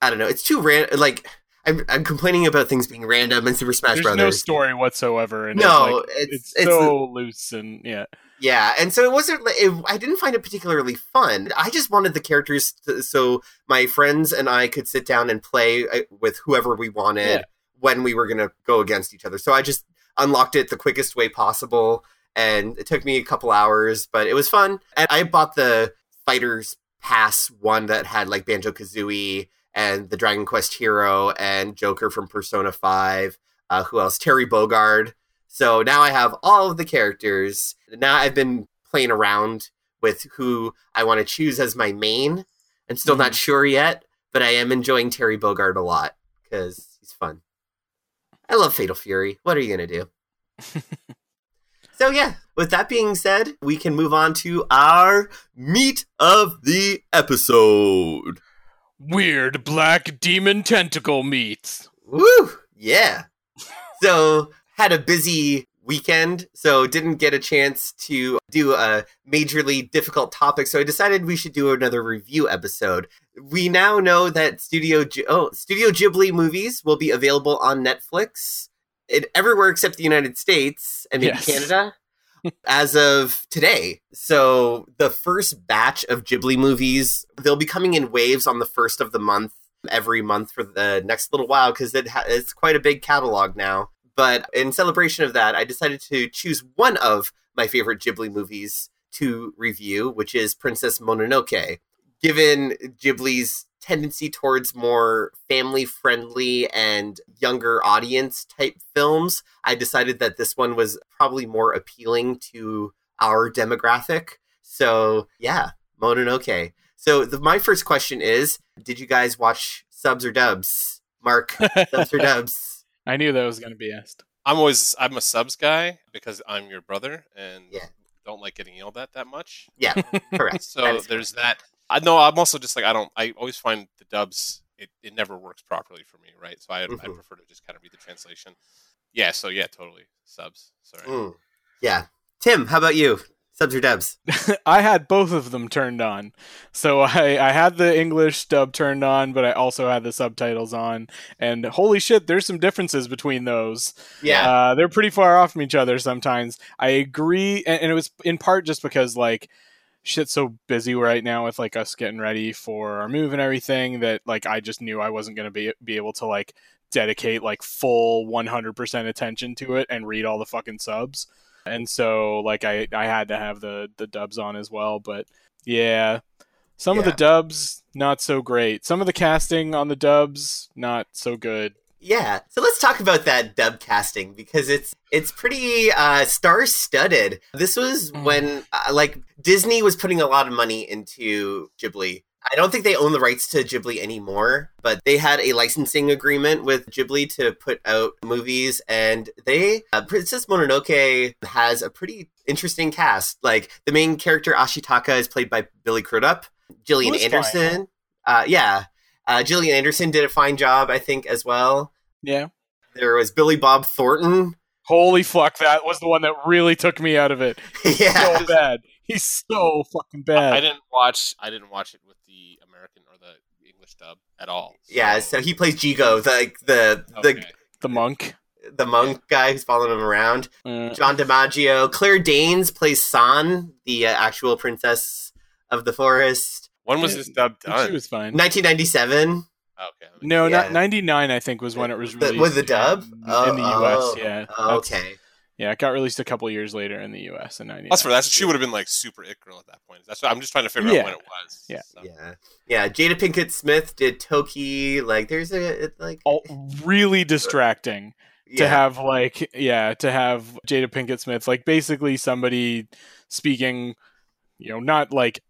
I don't know, it's too random. Like, I'm, I'm complaining about things being random in Super Smash There's Brothers. no story whatsoever. And No, it's, like, it's- it's, it's- so loose and yeah. Yeah, and so it wasn't. It, I didn't find it particularly fun. I just wanted the characters to, so my friends and I could sit down and play uh, with whoever we wanted Yeah. when we were going to go against each other. So I just unlocked it the quickest way possible, and it took me a couple hours, but it was fun. And I bought the Fighters Pass one that had like Banjo Kazooie and the Dragon Quest hero and Joker from Persona Five. Uh, who else? Terry Bogard. So now I have all of the characters. Now I've been playing around with who I want to choose as my main. I'm still not sure yet, but I am enjoying Terry Bogard a lot because he's fun. I love Fatal Fury. What are you going to do? so, yeah, with that being said, we can move on to our meat of the episode. Weird black demon tentacle meat. Woo! Yeah. so had a busy weekend, so didn't get a chance to do a majorly difficult topic. So I decided we should do another review episode. We now know that Studio G- oh Studio Ghibli movies will be available on Netflix in everywhere except the United States and maybe Yes. Canada. As of today. So, the first batch of Ghibli movies, they'll be coming in waves on the first of the month every month for the next little while because it ha- it's quite a big catalog now. But in celebration of that, I decided to choose one of my favorite Ghibli movies to review, which is Princess Mononoke. Given Ghibli's tendency towards more family friendly and younger audience type films, I decided that this one was probably more appealing to our demographic. So, yeah, Mononoke. So, the, my first question is Did you guys watch subs or dubs? Mark, subs or dubs? I knew that was going to be asked. I'm always I'm a subs guy because I'm your brother and Yeah. don't like getting yelled at that much. Yeah, correct. So That is there's that. I know I'm also just like I don't. I always find the dubs it, it never works properly for me, right? So I, I Mhm. prefer to just kind of read the translation. Yeah, so yeah, totally subs. Sorry. Mm. Yeah. Tim, how about you? Subs or dubs? I had both of them turned on. So I, I had the English dub turned on, but I also had the subtitles on. And holy shit, there's some differences between those. Yeah. Uh, they're pretty far off from each other sometimes. I agree. And, and it was in part just because, like, shit's so busy right now with like us getting ready for our move and everything that like I just knew I wasn't going to be be able to like dedicate like full 100% attention to it and read all the fucking subs. And so like I I had to have the the dubs on as well, but yeah, some of the dubs not so great. Some of the casting on the dubs not so good. Yeah. So let's talk about that dub casting because it's it's pretty uh star studded. This was Mm. when uh, like Disney was putting a lot of money into Ghibli. I don't think they own the rights to Ghibli anymore, but they had a licensing agreement with Ghibli to put out movies and they uh, Princess Mononoke has a pretty interesting cast. Like the main character Ashitaka is played by Billy Crudup. Gillian fine. Anderson. Uh yeah. Uh, Gillian Anderson did a fine job, I think, as well. Yeah. There was Billy Bob Thornton. Holy fuck, that was the one that really took me out of it. yeah, So bad. He's so fucking bad. I didn't watch. I didn't watch it with the American or the English dub at all. yeah. So he plays Jigo, the the okay. the monk. the the monk guy who's following him around. Uh, John DiMaggio. Claire Danes plays San, the uh, actual princess of the forest. When was eh, this dub she done? was fine. 1997. okay. No, Yeah. not 99 I think was when it was The- released. with the dub? in, Oh, in the oh, US, oh, yeah. Oh, okay. Yeah, it got released a couple years later in the US in 99. That's for that's she would have been like super it girl at that point. That's what I'm just trying to figure Yeah. out when it was. Yeah. So. Yeah, yeah. Jada Pinkett Smith did Toki. Like, there's a like All, really uh, distracting to have like yeah, to have Jada Pinkett Smith like basically somebody speaking, you know, not like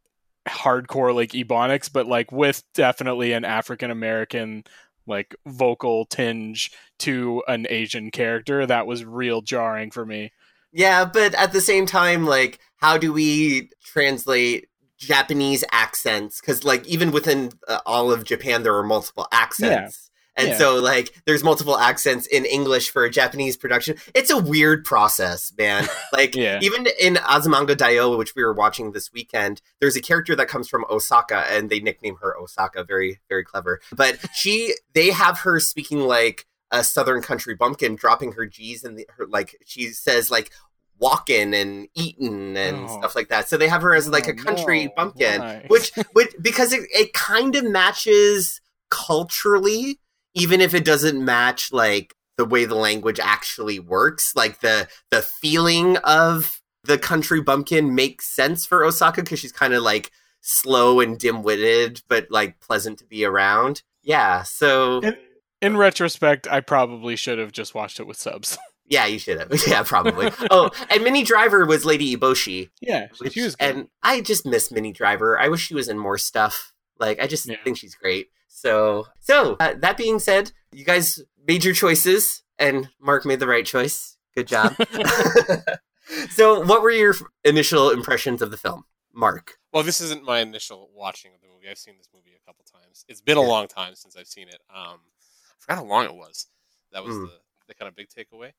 hardcore like ebonics, but like with definitely an African American like vocal tinge to an Asian character that was real jarring for me. Yeah, but at the same time, like, how do we translate Japanese accents? Because, like, even within uh, all of Japan, there are multiple accents. And Yeah. so, like, there's multiple accents in English for a Japanese production. It's a weird process, man. Like, Yeah. even in Azumanga Daioh, which we were watching this weekend, there's a character that comes from Osaka, and they nickname her Osaka. Very, very clever. But she, they have her speaking like a Southern country bumpkin, dropping her G's and her like she says like walkin' and eatin' and Oh. stuff like that. So they have her as like a Oh, country bumpkin, Why? which which because it, it kind of matches culturally, even if it doesn't match like the way the language actually works. Like the the feeling of the country bumpkin makes sense for Osaka because she's kind of like slow and dim-witted, but like pleasant to be around. Yeah, so in, in retrospect, I probably should have just watched it with subs. yeah, you should have. Yeah, probably. oh, and Minnie Driver was Lady Eboshi. yeah, Which, she was good. and I just miss Minnie Driver. I wish she was in more stuff. Like I just Yeah. think she's great. So, so uh, that being said, you guys made your choices, and Mark made the right choice. Good job. so, what were your initial impressions of the film, Mark? Well, this isn't my initial watching of the movie. I've seen this movie a couple times. It's been a long time since I've seen it. Um, I forgot how long it was. That was Mm. the, the kind of big takeaway.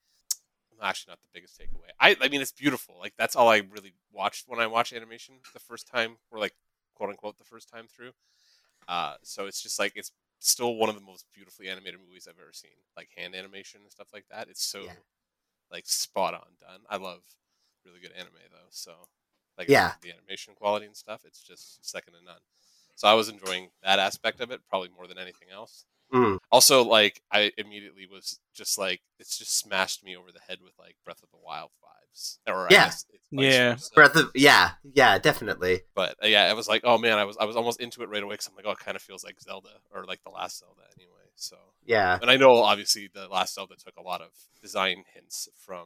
Actually, not the biggest takeaway. I, I mean, it's beautiful. Like that's all I really watched when I watched animation the first time, or like quote unquote the first time through. Uh, so it's just like it's still one of the most beautifully animated movies I've ever seen. Like hand animation and stuff like that. It's so Yeah. like spot on done. I love really good anime though. So like Yeah. the animation quality and stuff, it's just second to none. So I was enjoying that aspect of it probably more than anything else. Mm. Also, like I immediately was just like it's just smashed me over the head with like Breath of the Wild vibes. Or Yeah. it's Yeah. versa. Breath of yeah, yeah, definitely. But uh, yeah, I was like, oh man, I was I was almost into it right away because I'm like, oh, it kind of feels like Zelda or like the last Zelda anyway. So, Yeah, and I know obviously the last Zelda took a lot of design hints from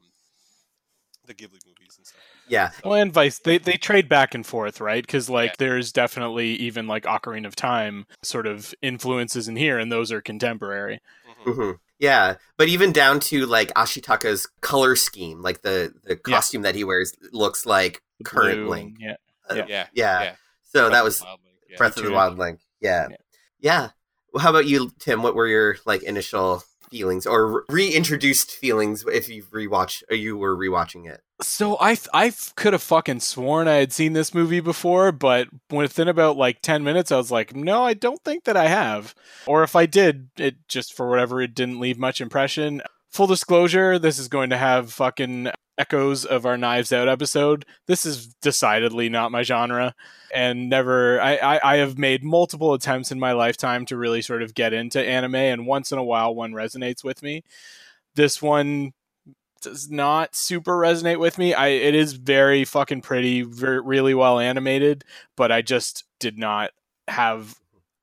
the Ghibli movies and stuff. Yeah. So- Well, and Vice, they they trade back and forth, right? Because like Yeah. there's definitely even like Ocarina of Time sort of influences in here, and those are contemporary. Mhm. hmm Yeah, but even down to like Ashitaka's color scheme, like the the costume that he wears looks like The currently. blue, yeah. Uh, Yeah. yeah, Yeah. yeah. So Breath that of was the Wild Link. Breath of the Wild Link. Yeah. Yeah. Yeah. Well, how about you, Tim? What were your like initial feelings or reintroduced feelings if you've rewatched or you were rewatching it? So I I could have fucking sworn I had seen this movie before, but within about like 10 minutes I was like, "No, I don't think that I have." Or if I did, it just for whatever it didn't leave much impression. Full disclosure, this is going to have fucking echoes of our Knives Out episode. This is decidedly not my genre, and never. I, I, I have made multiple attempts in my lifetime to really sort of get into anime, and once in a while one resonates with me. This one does not super resonate with me. I it is very fucking pretty, very, really well animated, but I just did not have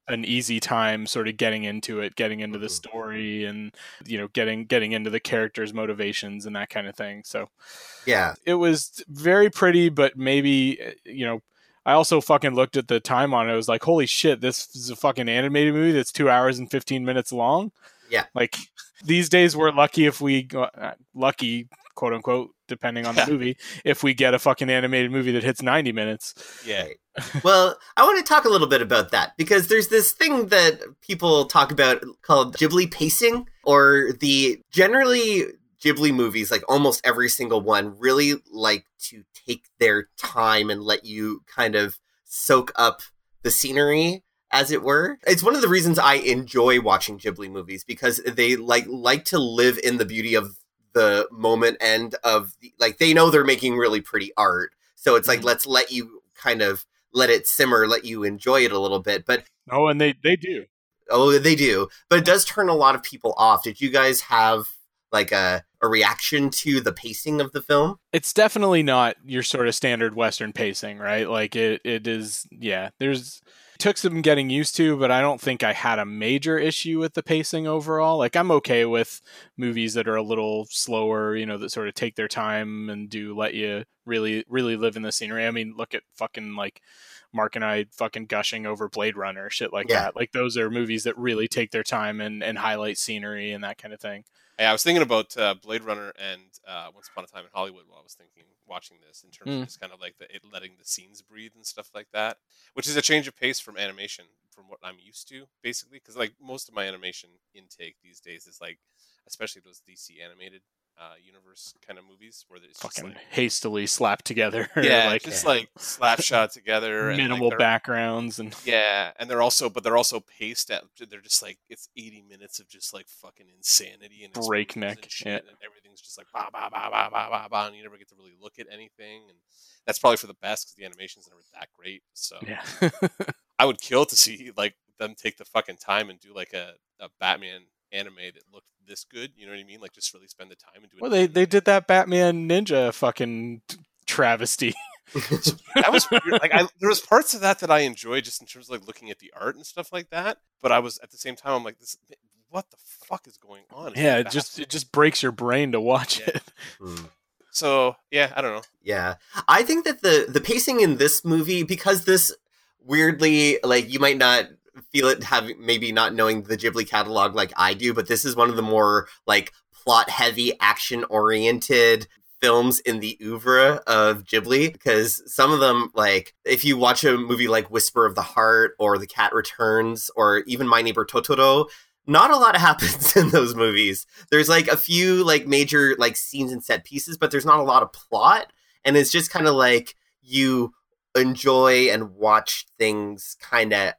an easy time sort of getting into it, getting into the Mhm. story and you know, getting getting into the characters' motivations and that kind of thing. So Yeah. it was very pretty, but maybe uh, you know. I also fucking looked at the time on it. I was like, "Holy shit! This is a fucking animated movie that's two hours and fifteen minutes long." Yeah. like these days we're lucky if we uh, lucky quote unquote depending on the Yeah. movie if we get a fucking animated movie that hits ninety minutes. Yeah. Well, I want to talk a little bit about that because there's this thing that people talk about called Ghibli pacing, or the generally Ghibli movies, like almost every single one, really like to take their time and let you kind of soak up the scenery as it were. It's one of the reasons I enjoy watching Ghibli movies because they like like to live in the beauty of the moment and of the, like they know they're making really pretty art. So it's like Mhm. let's let you kind of let it simmer, let you enjoy it a little bit. But Oh, and they they do. oh, they do. But it does turn a lot of people off. Did you guys have like a a reaction to the pacing of the film? It's definitely not your sort of standard Western pacing, right? Like it it is. Yeah, there's took some getting used to, but I don't think I had a major issue with the pacing overall. Like I'm okay with movies that are a little slower, you know, that sort of take their time and do let you really really live in the scenery. I mean, look at fucking like Mark and I fucking gushing over Blade Runner, shit like Yeah. that. Like those are movies that really take their time and and highlight scenery and that kind of thing. Yeah, I was thinking about uh, Blade Runner and uh, Once Upon a Time in Hollywood while I was thinking watching this in terms Mm. of just kind of like the it letting the scenes breathe and stuff like that, which is a change of pace from animation from what I'm used to basically because like most of my animation intake these days is like especially those DC animated uh, universe kind of movies where just Fucking like hastily slapped together. yeah, like just like slap shot together and like, minimal backgrounds and Yeah, and they're also, but they're also paced at. They're just like it's eighty minutes of just like fucking insanity and Breakneck, and shit, yeah. and everything's just like ba ba ba ba ba ba ba, and you never get to really look at anything, and that's probably for the best because the animation's never that great. So yeah. I would kill to see like them take the fucking time and do like a, a Batman anime that looked this good. You know what I mean? Like just really spend the time and do it. well, they they did that Batman Ninja fucking travesty. that was weird. Like I, there was parts of that that I enjoyed just in terms of like looking at the art and stuff like that. But I was at the same time, I'm like, this, what the fuck is going on? yeah, it just it just breaks your brain to watch Yeah. it. Hmm. so yeah, I don't know. Yeah. I think that the the pacing in this movie because this weirdly like you might not feel it having maybe not knowing the Ghibli catalog like I do, but this is one of the more like plot heavy action oriented films in the oeuvre of Ghibli because some of them like if you watch a movie like Whisper of the Heart or The Cat Returns or even My Neighbor Totoro not a lot happens in those movies. There's like a few like major like scenes and set pieces, but there's not a lot of plot. And it's just kind of like you enjoy and watch things kind of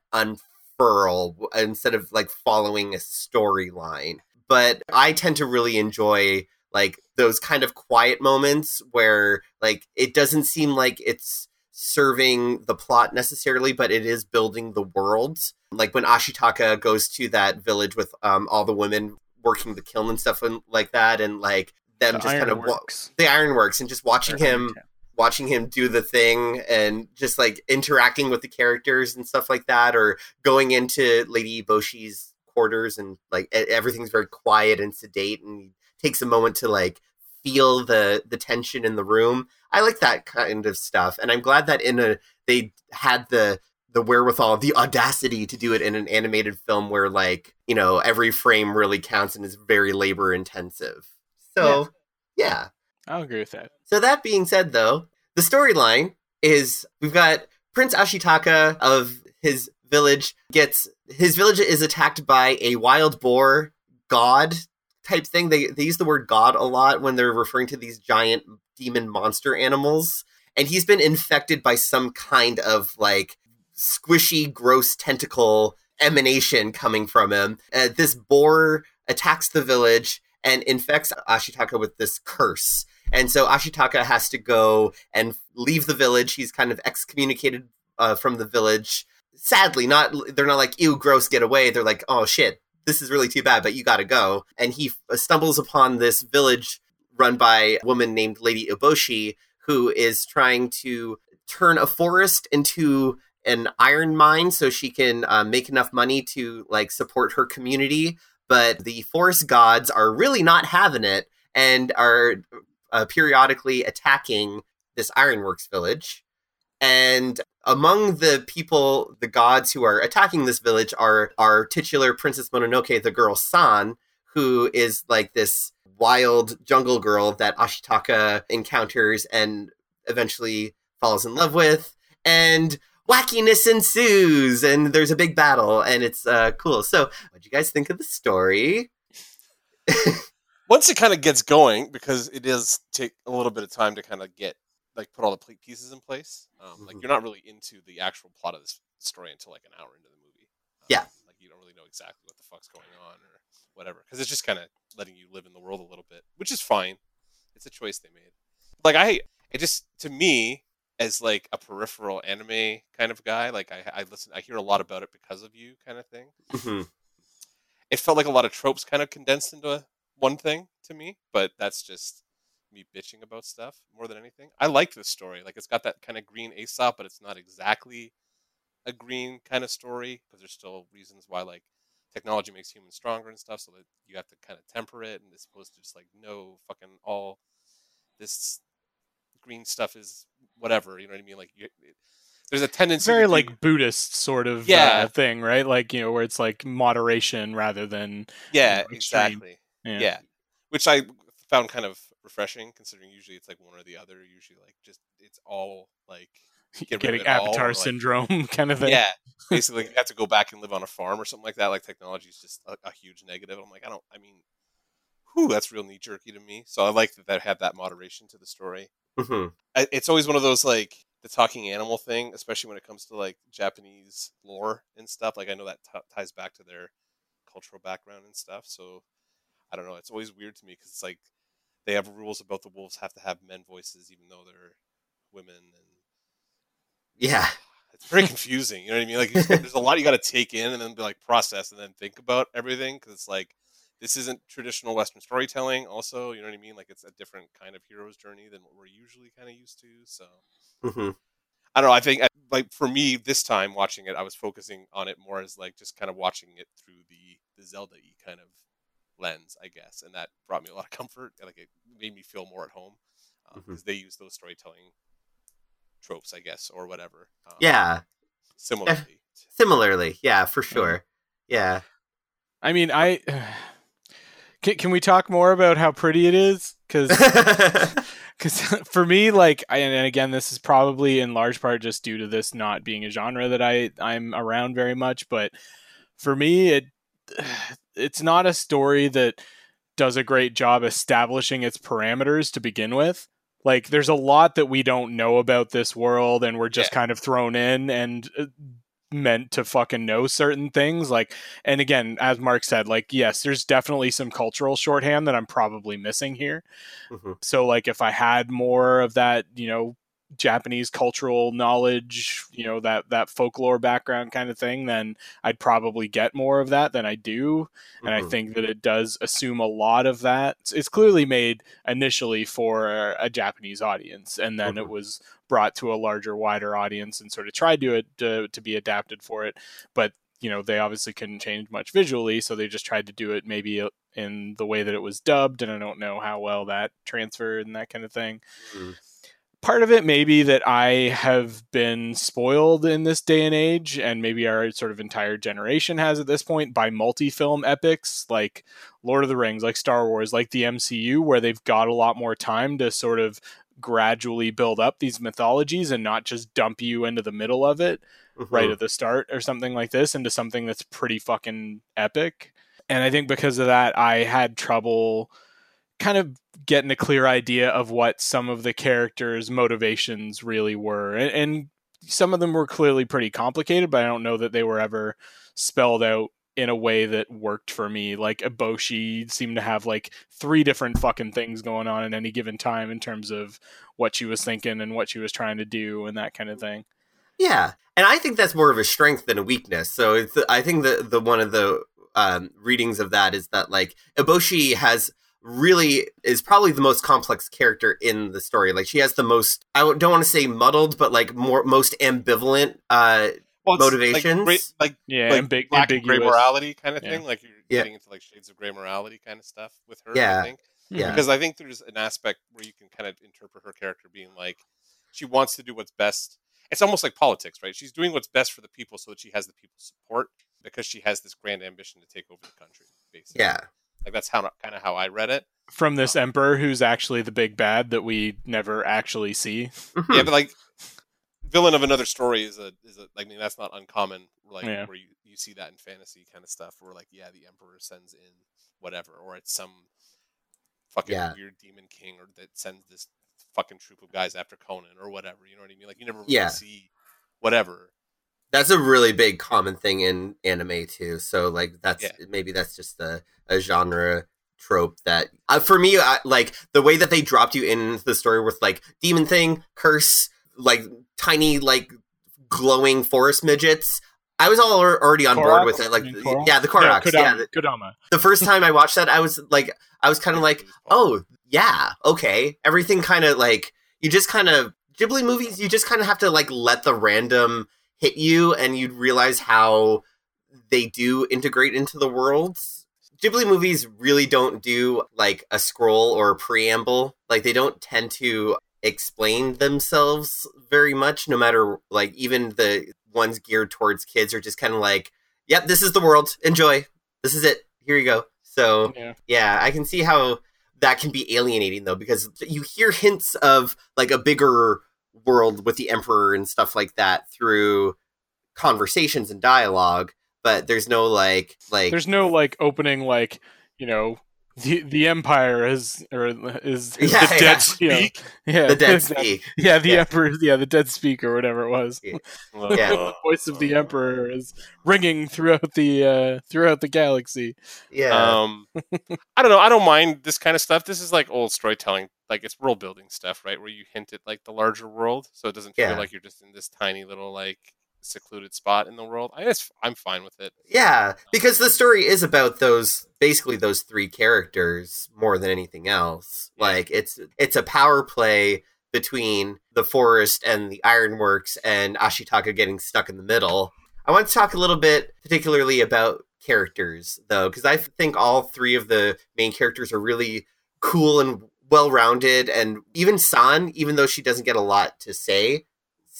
unfurl instead of like following a storyline. But I tend to really enjoy like those kind of quiet moments where like it doesn't seem like it's serving the plot necessarily, but it is building the world. Like when Ashitaka goes to that village with um, all the women working the kiln and stuff and like that, and like them The just kind of wa- the ironworks and just watching him Irontown. Watching him do the thing and just like interacting with the characters and stuff like that or going into lady Eboshi's quarters and like everything's very quiet and sedate and he takes a moment to like feel the the tension in the room. I like that kind of stuff and i'm glad that in a they had the the wherewithal the audacity to do it in an animated film where like you know every frame really counts and is very labor intensive so yeah I'll agree with that. so that being said, though, the storyline is we've got Prince Ashitaka of his village gets his village is attacked by a wild boar god type thing. They they use the word god a lot when they're referring to these giant demon monster animals. And he's been infected by some kind of like squishy, gross tentacle emanation coming from him. Uh, this boar attacks the village and infects Ashitaka with this curse. And so Ashitaka has to go and leave the village. He's kind of excommunicated uh, from the village. Sadly, not they're not like ew, gross, get away. They're like, oh shit, this is really too bad, but you got to go. And he stumbles upon this village run by a woman named Lady Eboshi, who is trying to turn a forest into an iron mine so she can uh, make enough money to like support her community. But the forest gods are really not having it and are uh, periodically attacking this ironworks village. And among the people, the gods who are attacking this village are our titular Princess Mononoke, the girl San, who is like this wild jungle girl that Ashitaka encounters and eventually falls in love with. And wackiness ensues, and there's a big battle, and it's uh, cool. So, what do you guys think of the story? Once it kind of gets going, because it does take a little bit of time to kind of get like put all the pieces in place. Um, Like Mhm. you're not really into the actual plot of this story until like an hour into the movie. Um, Yeah. like you don't really know exactly what the fuck's going on or whatever, because it's just kind of letting you live in the world a little bit, which is fine. It's a choice they made. Like I, it just to me as like a peripheral anime kind of guy, like I, I listen, I hear a lot about it because of you, kind of thing. Mhm. It felt like a lot of tropes kind of condensed into one thing to me, but that's just me bitching about stuff more than anything. I like this story. Like it's got that kind of green Aesop, but it's not exactly a green kind of story because there's still reasons why like technology makes humans stronger and stuff, so that you have to kind of temper it, and it's supposed to just like no fucking all this green stuff is whatever. You know what I mean? Like you, it, there's a tendency very do- like Buddhist sort of Yeah. uh, thing, right? Like you know, where it's like moderation rather than yeah, extreme. exactly. Yeah. yeah. which I found kind of refreshing, considering usually it's like one or the other. Usually, like just it's all like get getting it all, Avatar like- syndrome kind of thing. Yeah, basically, you have to go back and live on a farm or something like that. Like technology is just a, a huge negative. I'm like, I don't. I mean, whew, that's real knee jerky to me. So I like that that had that moderation to the story. Mhm. I, it's always one of those like the talking animal thing, especially when it comes to like Japanese lore and stuff. Like I know that t- ties back to their cultural background and stuff. So I don't know. It's always weird to me because it's like they have rules about the wolves have to have men voices even though they're women, and Yeah. it's very confusing. You know what I mean? Like there's a lot you got to take in and then be like process and then think about everything because it's like this isn't traditional Western storytelling. Also, you know what I mean? Like it's a different kind of hero's journey than what we're usually kind of used to. So hmm I don't know. I think like for me this time watching it, I was focusing on it more as like just kind of watching it through the the Zelda kind of lens, I guess, and that brought me a lot of comfort. Like it made me feel more at home because Mhm. they use those storytelling tropes, I guess, or whatever. Um, Yeah. Similarly, Similarly. Yeah, for sure. Yeah. I mean, I can, can we talk more about how pretty it is? Because because for me like I, and again this is probably in large part just due to this not being a genre that i i'm around very much but for me it it's not a story that does a great job establishing its parameters to begin with. Like there's a lot that we don't know about this world and we're just kind of thrown in and uh, meant to fucking know certain things like and again as mark said like yes there's definitely some cultural shorthand that i'm probably missing here. Mhm. so like if i had more of that you know japanese cultural knowledge you know that that folklore background kind of thing then i'd probably get more of that than i do and i Mhm. think that it does assume a lot of that It's- clearly made initially for a, a japanese audience and then it Mhm. was brought to a larger wider audience and sort of tried to it to, to be adapted for it but you know they obviously couldn't change much visually so they just tried to do it maybe in the way that it was dubbed and i don't know how well that transferred and that kind of thing Mhm. Part of it maybe that I have been spoiled in this day and age, and maybe our sort of entire generation has at this point by multi film epics like Lord of the Rings, like Star Wars, like the MCU, where they've got a lot more time to sort of gradually build up these mythologies and not just dump you into the middle of it right Mhm. at the start or something like this into something that's pretty fucking epic. and I think because of that, I had trouble kind of getting a clear idea of what some of the characters' motivations really were, and, and some of them were clearly pretty complicated, but I don't know that they were ever spelled out in a way that worked for me. Like Eboshi seemed to have like three different fucking things going on at any given time in terms of what she was thinking and what she was trying to do and that kind of thing. Yeah, and I think that's more of a strength than a weakness. So it's, I think the the one of the um, readings of that is that like Eboshi has really is probably the most complex character in the story. Like she has the most I don't want to say muddled, but like more most ambivalent uh, Well, motivations. like, gray- like Yeah, like ambig- black and gray morality kind of Yeah. thing. Like you're Yeah. getting into like shades of gray morality kind of stuff with her. Yeah. I think. Yeah. because I think there's an aspect where you can kind of interpret her character being like she wants to do what's best. It's almost like politics, right? She's doing what's best for the people so that she has the people's support because she has this grand ambition to take over the country. Basically, yeah, like that's how kind of how I read it. From this uh, emperor who's actually the big bad that we never actually see. Yeah, mm-hmm. but like villain of another story is a is a I mean that's not uncommon. Like Yeah. where you you see that in fantasy kind of stuff where like yeah the emperor sends in whatever or it's some fucking Yeah. weird demon king or that sends this fucking troop of guys after Conan or whatever. You know what I mean? Like you never really Yeah. see whatever. That's a really big common thing in anime too. So like that's Yeah. maybe that's just a, a genre trope that uh, for me I, like the way that they dropped you into the story with like demon thing curse like tiny like glowing forest midgets i was all already on board with it like Korok? yeah the Koroks, Yeah, yeah, the, Kodama. the first time i watched that i was like i was kind of like oh yeah okay everything kind of like you just kind of ghibli movies you just kind of have to like let the random hit you and you'd realize how they do integrate into the worlds ghibli movies really don't do like a scroll or a preamble. Like they don't tend to explain themselves very much no matter like even the ones geared towards kids are just kind of like yep this is the world. Enjoy. This is it. Here you go. So Yeah. yeah, I can see how that can be alienating though, because you hear hints of like a bigger world with the Emperor and stuff like that through conversations and dialogue, but there's no like like There's no like opening like, you know, the the empire is or is, is Yeah, the yeah. dead you know, yeah the dead exactly. speak. Yeah, the Yeah. emperor yeah, the dead speak or whatever it was. Yeah. Yeah. the voice of the emperor is ringing throughout the uh throughout the galaxy. Yeah. Um, I don't know. I don't mind this kind of stuff. This is like old storytelling, like it's world building stuff, right? Where you hint at like the larger world, so it doesn't feel Yeah. like you're just in this tiny little like secluded spot in the world. I guess I'm fine with it. Yeah, because the story is about those basically those three characters more than anything else. Yeah. Like it's it's a power play between the forest and the ironworks and Ashitaka getting stuck in the middle. I want to talk a little bit particularly about characters though because I think all three of the main characters are really cool and well-rounded and even San even though she doesn't get a lot to say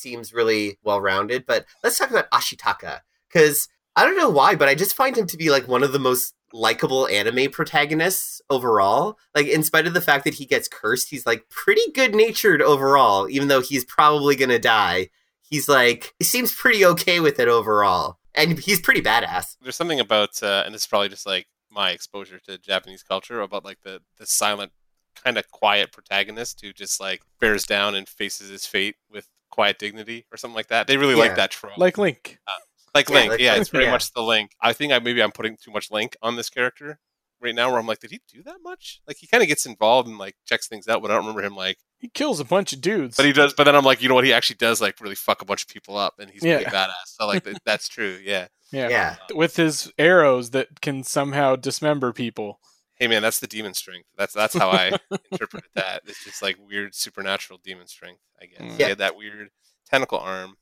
seems really well-rounded but let's talk about Ashitaka cuz I don't know why, but I just find him to be like one of the most likable anime protagonists overall. Like, in spite of the fact that he gets cursed, he's like pretty good natured overall, even though he's probably gonna die. He's like, he seems pretty okay with it overall. And he's pretty badass. There's something about, uh, and this is probably just like my exposure to Japanese culture about like the the silent, kind of quiet protagonist who just like bears down and faces his fate with quiet dignity or something like that. They really Yeah. like that trope. Like Link. Uh, like Yeah, Link, like yeah, it's very yeah. much the Link. I think I maybe I'm putting too much Link on this character right now, where I'm like, did he do that much? Like he kind of gets involved and like checks things out, but I don't remember him like. He kills a bunch of dudes. But he does. But then I'm like, you know what? He actually does like really fuck a bunch of people up, and he's Yeah. pretty badass. So like that's true. Yeah. yeah. Yeah. With his arrows that can somehow dismember people. Hey man, that's the demon strength. That's that's how I interpreted that. It's just like weird supernatural demon strength. I guess Mm. he Yeah. had that weird tentacle arm,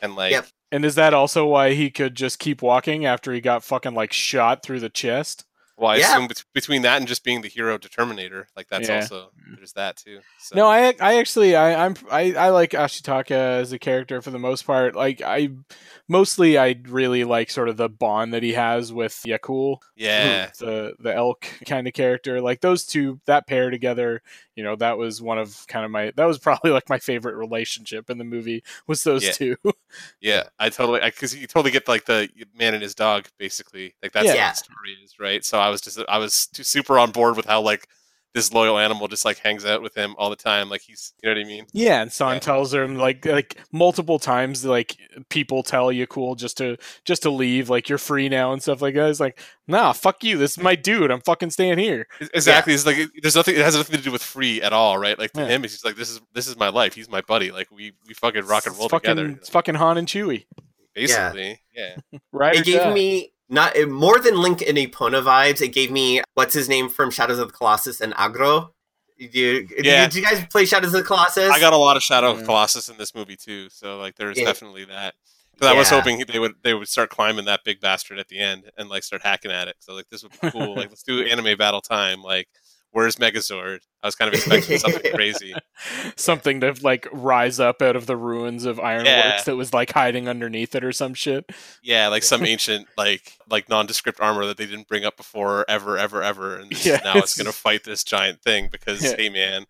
and like Yep. And is that also why he could just keep walking after he got fucking like shot through the chest? Well, I Yeah. assume between that and just being the hero determinator, like that's Yeah. also mm. there's that too. So. No, I I actually I I'm I, I like Ashitaka as a character for the most part. Like I mostly I really like sort of the bond that he has with Yakul, yeah, the the elk kind of character. Like those two that pair together you know that was one of kind of my that was probably like my favorite relationship in the movie was those Yeah. two. Yeah, I totally because you totally get like the man and his dog basically like that's Yeah. what the story is, right? So I was just I was too super on board with how like this loyal animal just like hangs out with him all the time, like he's you know what I mean? Yeah, and San Yeah. tells him like like multiple times like people tell you cool just to just to leave like you're free now and stuff like that. It's like nah, fuck you. This is my dude. I'm fucking staying here. Exactly. It's like there's nothing. It has nothing to do with free at all, right? Like to Yeah. him, he's just like this is this is my life. He's my buddy. Like we we fucking rock and It's roll fucking, together. It's fucking Han and Chewie. Basically, yeah. Right? it gave me not more than Link and Epona vibes. It gave me what's his name from Shadows of the Colossus and Agro. Did you, Yeah. did you guys play Shadows of the Colossus? I got a lot of Shadow of mm. Colossus in this movie too, so like there's Yeah. definitely that. Because I was hoping they would they would start climbing that big bastard at the end and like start hacking at it. So like this would be cool. like let's do anime battle time. Like where's Megazord? I was kind of expecting something crazy. something to like rise up out of the ruins of Ironworks Yeah. that was like hiding underneath it or some shit. Yeah, like some ancient like like nondescript armor that they didn't bring up before ever ever ever, and Yeah, now it's it's gonna fight this giant thing because Yeah. hey man,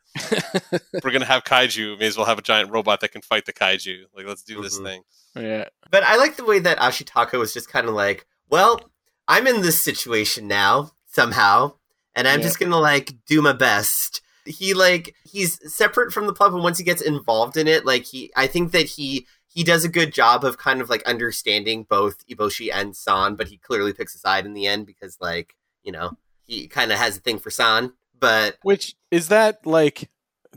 we're gonna have kaiju. May as well have a giant robot that can fight the kaiju. Like let's do this Mhm. thing. yeah. But I like the way that Ashitaka was just kind of like, well, I'm in this situation now somehow, and I'm Yeah. just gonna like do my best. He like he's separate from the plot, but once he gets involved in it, like he, I think that he he does a good job of kind of like understanding both Eboshi and San, but he clearly picks a side in the end because like you know he kind of has a thing for San, but Which is that like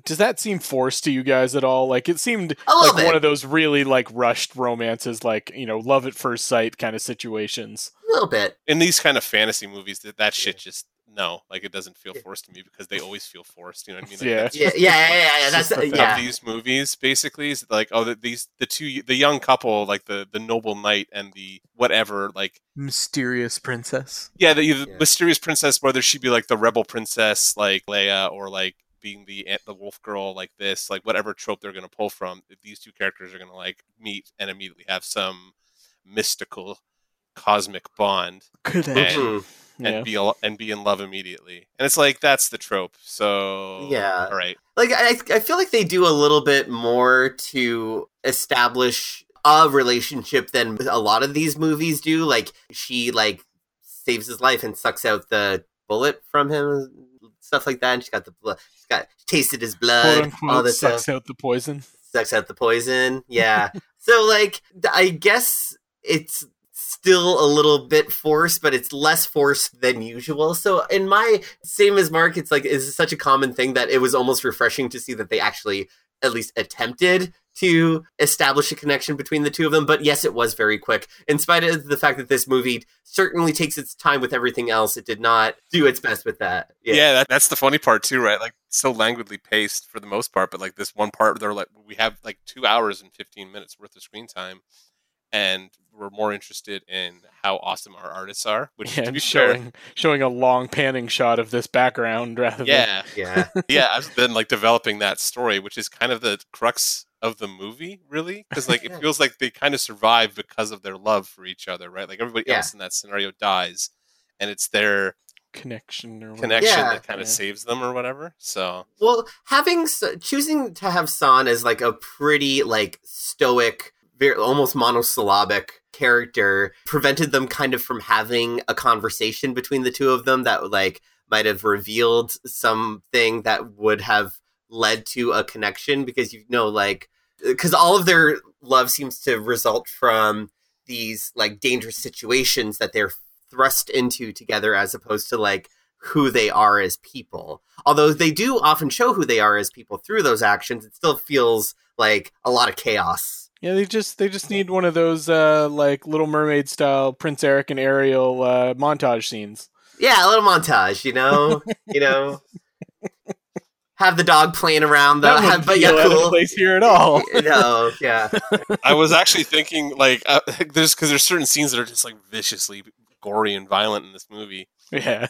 does that seem forced to you guys at all? Like it seemed like bit, one of those really like rushed romances, like you know, love at first sight kind of situations. a little bit. In these kind of fantasy movies, that that shit just no, like it doesn't feel forced to me because they always feel forced. You know what I mean? Like, Yeah. that's Yeah, yeah, yeah, yeah. yeah, That's Just the of these movies basically is like oh the, these the two the young couple like the the noble knight and the whatever like Mysterious princess. yeah the, the Yeah. mysterious princess whether she be like the rebel princess like Leia or like being the ant- the wolf girl like this like whatever trope they're gonna pull from these two characters are gonna like meet and immediately have some mystical cosmic bond Could And-. Yeah. be al- and be in love immediately and it's like that's the trope so Yeah. all right like I, I feel like they do a little bit more to establish a relationship than a lot of these movies do like she like saves his life and sucks out the bullet from him stuff like that and she's got the blood she's got tasted his Quote blood all unquote this sucks stuff out the poison. sucks out the poison yeah so like i guess it's still a little bit forced but it's less forced than usual. So in my same as mark it's like it's such a common thing that it was almost refreshing to see that they actually at least attempted to establish a connection between the two of them. But yes it was very quick. In spite of the fact that this movie certainly takes its time with everything else it did not do its best with that. Yeah, that, that's the funny part too right? Like so languidly paced for the most part but like this one part they're like we have like two hours and 15 minutes worth of screen time and we're more interested in how awesome our artists are which Yeah, to and be fair showing showing a long panning shot of this background rather than yeah yeah yeah i've been like developing that story which is kind of the crux of the movie really because like it feels like they kind of survive because of their love for each other right like everybody Yeah. else in that scenario dies and it's their connection or whatever. connection Yeah. that kind of Yeah. saves them or whatever so Well, having choosing to have San as like a pretty like stoic, very almost monosyllabic character prevented them kind of from having a conversation between the two of them that like might have revealed something that would have led to a connection because you know like because all of their love seems to result from these like dangerous situations that they're thrust into together as opposed to like who they are as people. Although they do often show who they are as people through those actions it still feels like a lot of chaos Yeah, they just they just need one of those uh like Little Mermaid style Prince Eric and Ariel uh montage scenes. yeah a little montage you know? You know? Have the dog playing around though. That have, but yeah cool. place here at all. no yeah. I was actually thinking like uh, there's because there's certain scenes that are just like viciously gory and violent in this movie, yeah.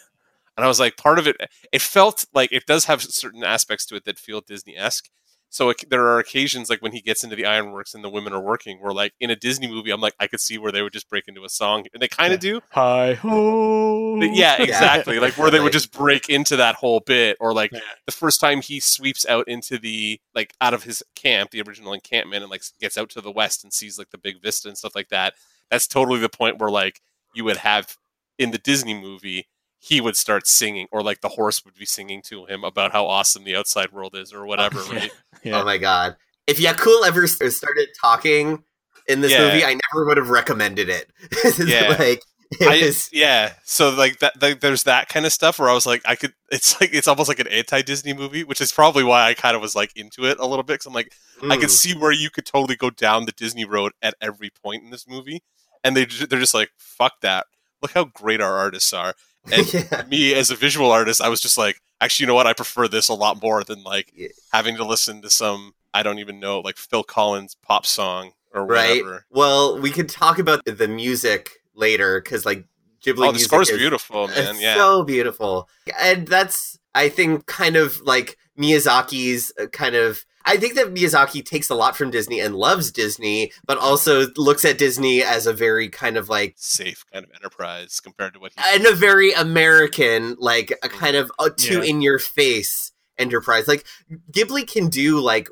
and I was like, part of it, it felt like it does have certain aspects to it that feel Disney esque, So it, there are occasions like when he gets into the ironworks and the women are working, where like in a Disney movie, I'm like I could see where they would just break into a song, and they kind of do. Hi ho. Yeah, exactly. like where they would just break into that whole bit, or like Yeah. the first time he sweeps out into the like out of his camp, the original encampment, and like gets out to the west and sees like the big vista and stuff like that. That's totally the point where like you would have in the Disney movie, he would start singing, or like the horse would be singing to him about how awesome the outside world is, or whatever. Yeah. Right? Yeah. Oh my god! If Yakul ever started talking in this Yeah. movie, I never would have recommended it. Yeah. like it I, was. yeah, so like that, like, there's that kind of stuff where I was like, I could. It's like it's almost like an anti-Disney movie, which is probably why I kind of was like into it a little bit. Cause I'm like, I could mm, see where you could totally go down the Disney road at every point in this movie, and they they're just like, fuck that. Look how great our artists are. And yeah. me as a visual artist, I was just like, actually, you know what? I prefer this a lot more than like Yeah. having to listen to some I don't even know like Phil Collins pop song or whatever. Right. Well, we could talk about the music later because like Ghibli Oh, the music score's is beautiful, man. Yeah. so beautiful. And that's, I think, kind of like Miyazaki's uh, kind of. I think that Miyazaki takes a lot from Disney and loves Disney, but also looks at Disney as a very kind of like, Safe kind of enterprise compared to what he and a very American, like a kind of a too Yeah. in your face enterprise. Like Ghibli can do like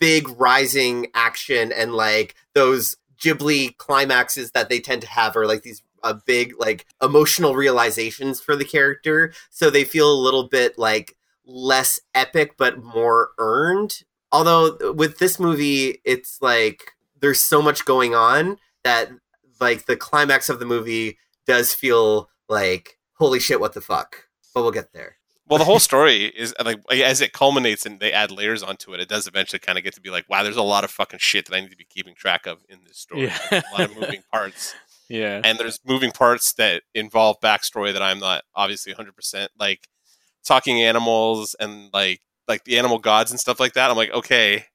big rising action and like those Ghibli climaxes that they tend to have are like these uh, big like emotional realizations for the character so they feel a little bit like less epic but more earned although with this movie it's like there's so much going on that like the climax of the movie does feel like holy shit what the fuck but we'll get there Well, the whole story is like as it culminates and they add layers onto it, it does eventually kind of get to be like, wow, there's a lot of fucking shit that I need to be keeping track of in this story. Yeah. There's a lot of moving parts, yeah. and there's moving parts that involve backstory that I'm not obviously 100 percent like talking animals and like like the animal gods and stuff like that. I'm like, okay,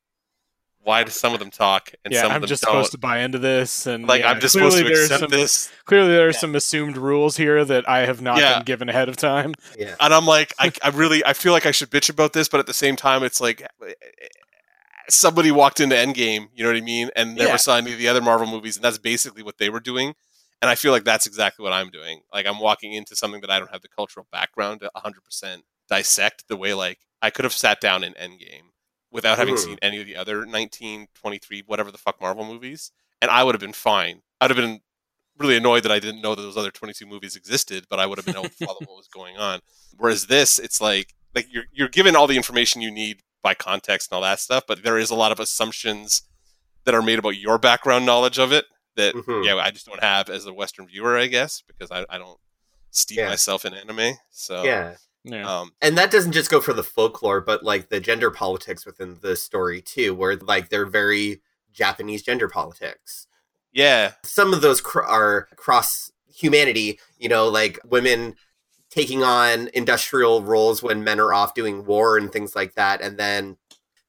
why do some of them talk and yeah, some I'm of them just don't? supposed to buy into this, and like yeah, I'm just supposed to there's accept some, this, Clearly, there are Yeah. some assumed rules here that I have not Yeah. been given ahead of time. yeah and I'm like, I, I really, I feel like I should bitch about this, but at the same time, it's like somebody walked into Endgame, you know what I mean, and never Yeah. saw any of the other Marvel movies, and that's basically what they were doing. And I feel like that's exactly what I'm doing. Like I'm walking into something that I don't have the cultural background to 100% dissect the way like I could have sat down in Endgame without having Mhm. seen any of the other 19, 23, whatever the fuck Marvel movies, and I would have been fine. I'd have been really annoyed that I didn't know that those other 22 movies existed, but I would have been able to follow what was going on. Whereas this, it's like like you're you're given all the information you need by context and all that stuff, but there is a lot of assumptions that are made about your background knowledge of it that Mhm. yeah, I just don't have as a Western viewer, I guess, because I, I don't steep Yeah. myself in anime. So yeah Yeah. um, and that doesn't just go for the folklore but like the gender politics within the story too where like they're very japanese gender politics. Yeah, some of those cr- are cross humanity you know like women taking on industrial roles when men are off doing war and things like that and then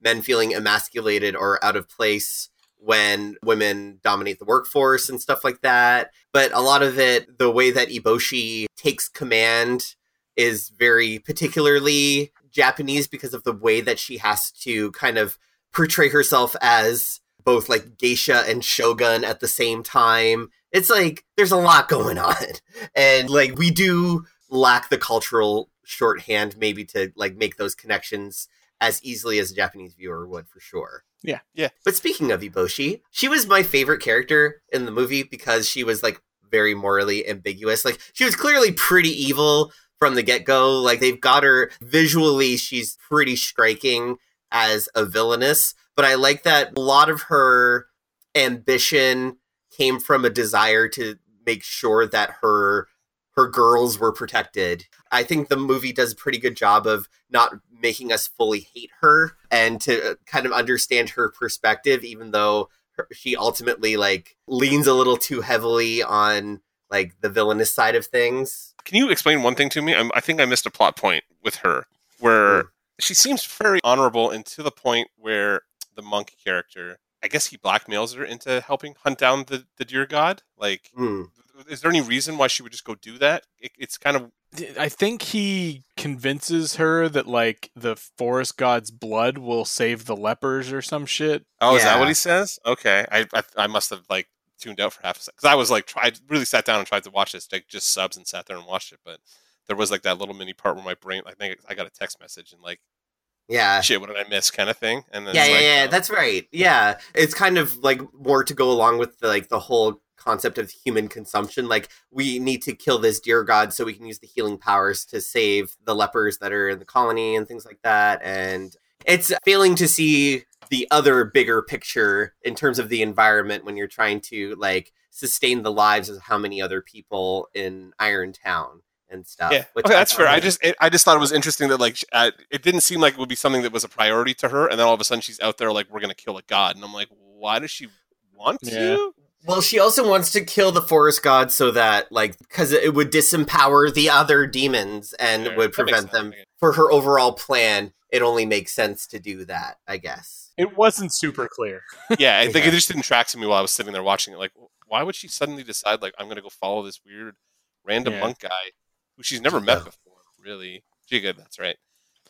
men feeling emasculated or out of place when women dominate the workforce and stuff like that. But a lot of it the way that Eboshi takes command is very particularly japanese because of the way that she has to kind of portray herself as both like geisha and shogun at the same time. It's like there's a lot going on. And like we do lack the cultural shorthand maybe to like make those connections as easily as a Japanese viewer would for sure. Yeah. Yeah. But speaking of Eboshi, she was my favorite character in the movie because she was like very morally ambiguous. Like she was clearly pretty evil from the get-go. Like they've got her visually she's pretty striking as a villainess, but I like that a lot of her ambition came from a desire to make sure that her her girls were protected. I think the movie does a pretty good job of not making us fully hate her and to uh, kind of understand her perspective even though she ultimately like leans a little too heavily on like the villainous side of things. Can you explain one thing to me? I'm, I think I missed a plot point with her where Hmm. she seems very honorable and to the point where the monk character, I guess he blackmails her into helping hunt down the, the deer god. Like, Hmm. is there any reason why she would just go do that? It, it's kind of I think he convinces her that like the forest god's blood will save the lepers or some shit. Oh, is that what he says? Okay, I I, I must have like tuned out for half a second because I was like, tried really sat down and tried to watch this, like just subs and sat there and watched it, but there was like that little mini part where my brain, I think I got a text message and like, Yeah. shit, what did I miss, kind of thing, and then Yeah, yeah, like, yeah. oh, That's right. Yeah, it's kind of like more to go along with the, like the whole concept of human consumption. Like we need to kill this deer god so we can use the healing powers to save the lepers that are in the colony and things like that. And it's failing to see the other bigger picture in terms of the environment when you're trying to like sustain the lives of how many other people in Iron Town and stuff. Yeah, which okay, that's fair. I just, it, I just thought it was interesting that like, uh, it didn't seem like it would be something that was a priority to her, and then all of a sudden she's out there like, we're gonna kill a god, and I'm like, why does she want Yeah. to? Well, she also wants to kill the forest god so that, like, because it would disempower the other demons and Sure, would prevent them. I For her overall plan, it only makes sense to do that, I guess. It wasn't super clear. yeah, I think Yeah. it just didn't track to me while I was sitting there watching it. Like, why would she suddenly decide like I'm gonna go follow this weird random Yeah. monk guy who she's never met before? Really, Jigo, that's right.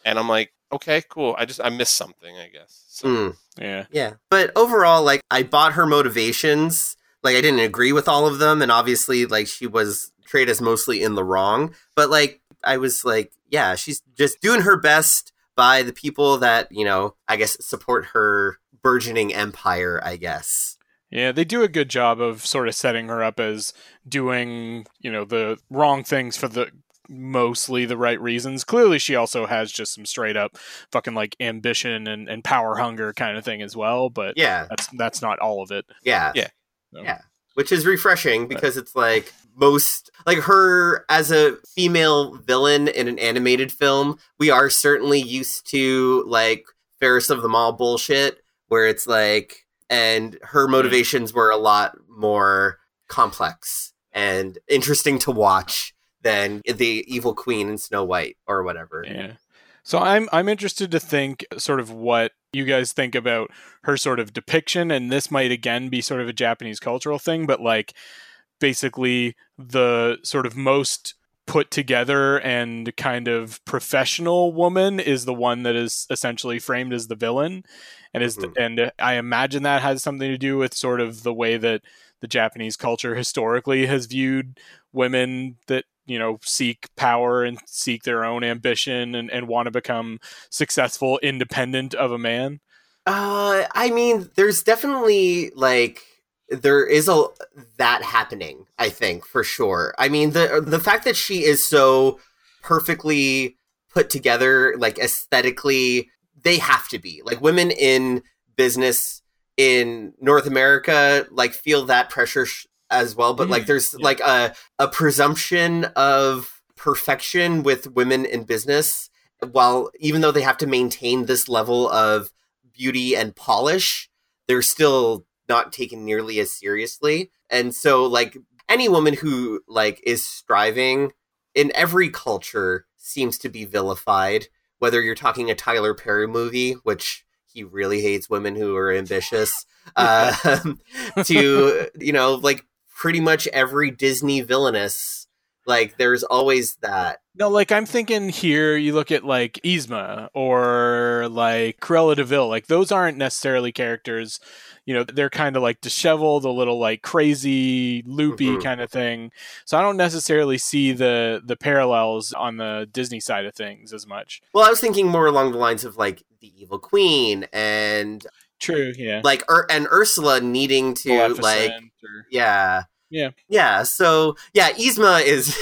And I'm like, okay, cool. I just I missed something, I guess. So, Hmm. Yeah. Yeah. But overall, like, I bought her motivations. Like, I didn't agree with all of them. And obviously, like, she was portrayed as mostly in the wrong. But, like, I was like, yeah, she's just doing her best by the people that, you know, I guess support her burgeoning empire, I guess. Yeah, they do a good job of sort of setting her up as doing, you know, the wrong things for the mostly the right reasons. Clearly she also has just some straight up fucking like ambition and, and power hunger kind of thing as well, but Yeah. that's that's not all of it. Yeah. Yeah. So, Yeah. Which is refreshing because it's like most like her as a female villain in an animated film, we are certainly used to like Ferris of the Mall bullshit, where it's like and her hmm. motivations were a lot more complex and interesting to watch than the evil queen in Snow White or whatever. Yeah. So I'm I'm interested to think sort of what you guys think about her sort of depiction and this might again be sort of a Japanese cultural thing but like basically the sort of most put together and kind of professional woman is the one that is essentially framed as the villain and is Mhm. and I imagine that has something to do with sort of the way that the Japanese culture historically has viewed women that you know seek power and seek their own ambition and, and want to become successful independent of a man Uh, I mean, there's definitely like there is a that happening. I think for sure. I mean the the fact that she is so perfectly put together, like aesthetically, they have to be like women in business in North America, like feel that pressure sh- as well. But like, Mhm, there's yeah. like a a presumption of perfection with women in business while even though they have to maintain this level of beauty and polish, they're still not taken nearly as seriously. And so like any woman who like is striving in every culture seems to be vilified, whether you're talking a Tyler Perry movie, which he really hates women who are ambitious, uh, to you know, like pretty much every Disney villainess. Like there's always that. no like i'm thinking here you look at like Yzma or like Cruella de Vil like those aren't necessarily characters you know they're kind of like disheveled a little like crazy loopy Mhm. kind of thing so i don't necessarily see the the parallels on the disney side of things as much Well, I was thinking more along the lines of like the Evil Queen and true yeah. Like Ur- and Ursula needing to like or- yeah. Yeah. yeah so yeah Yzma is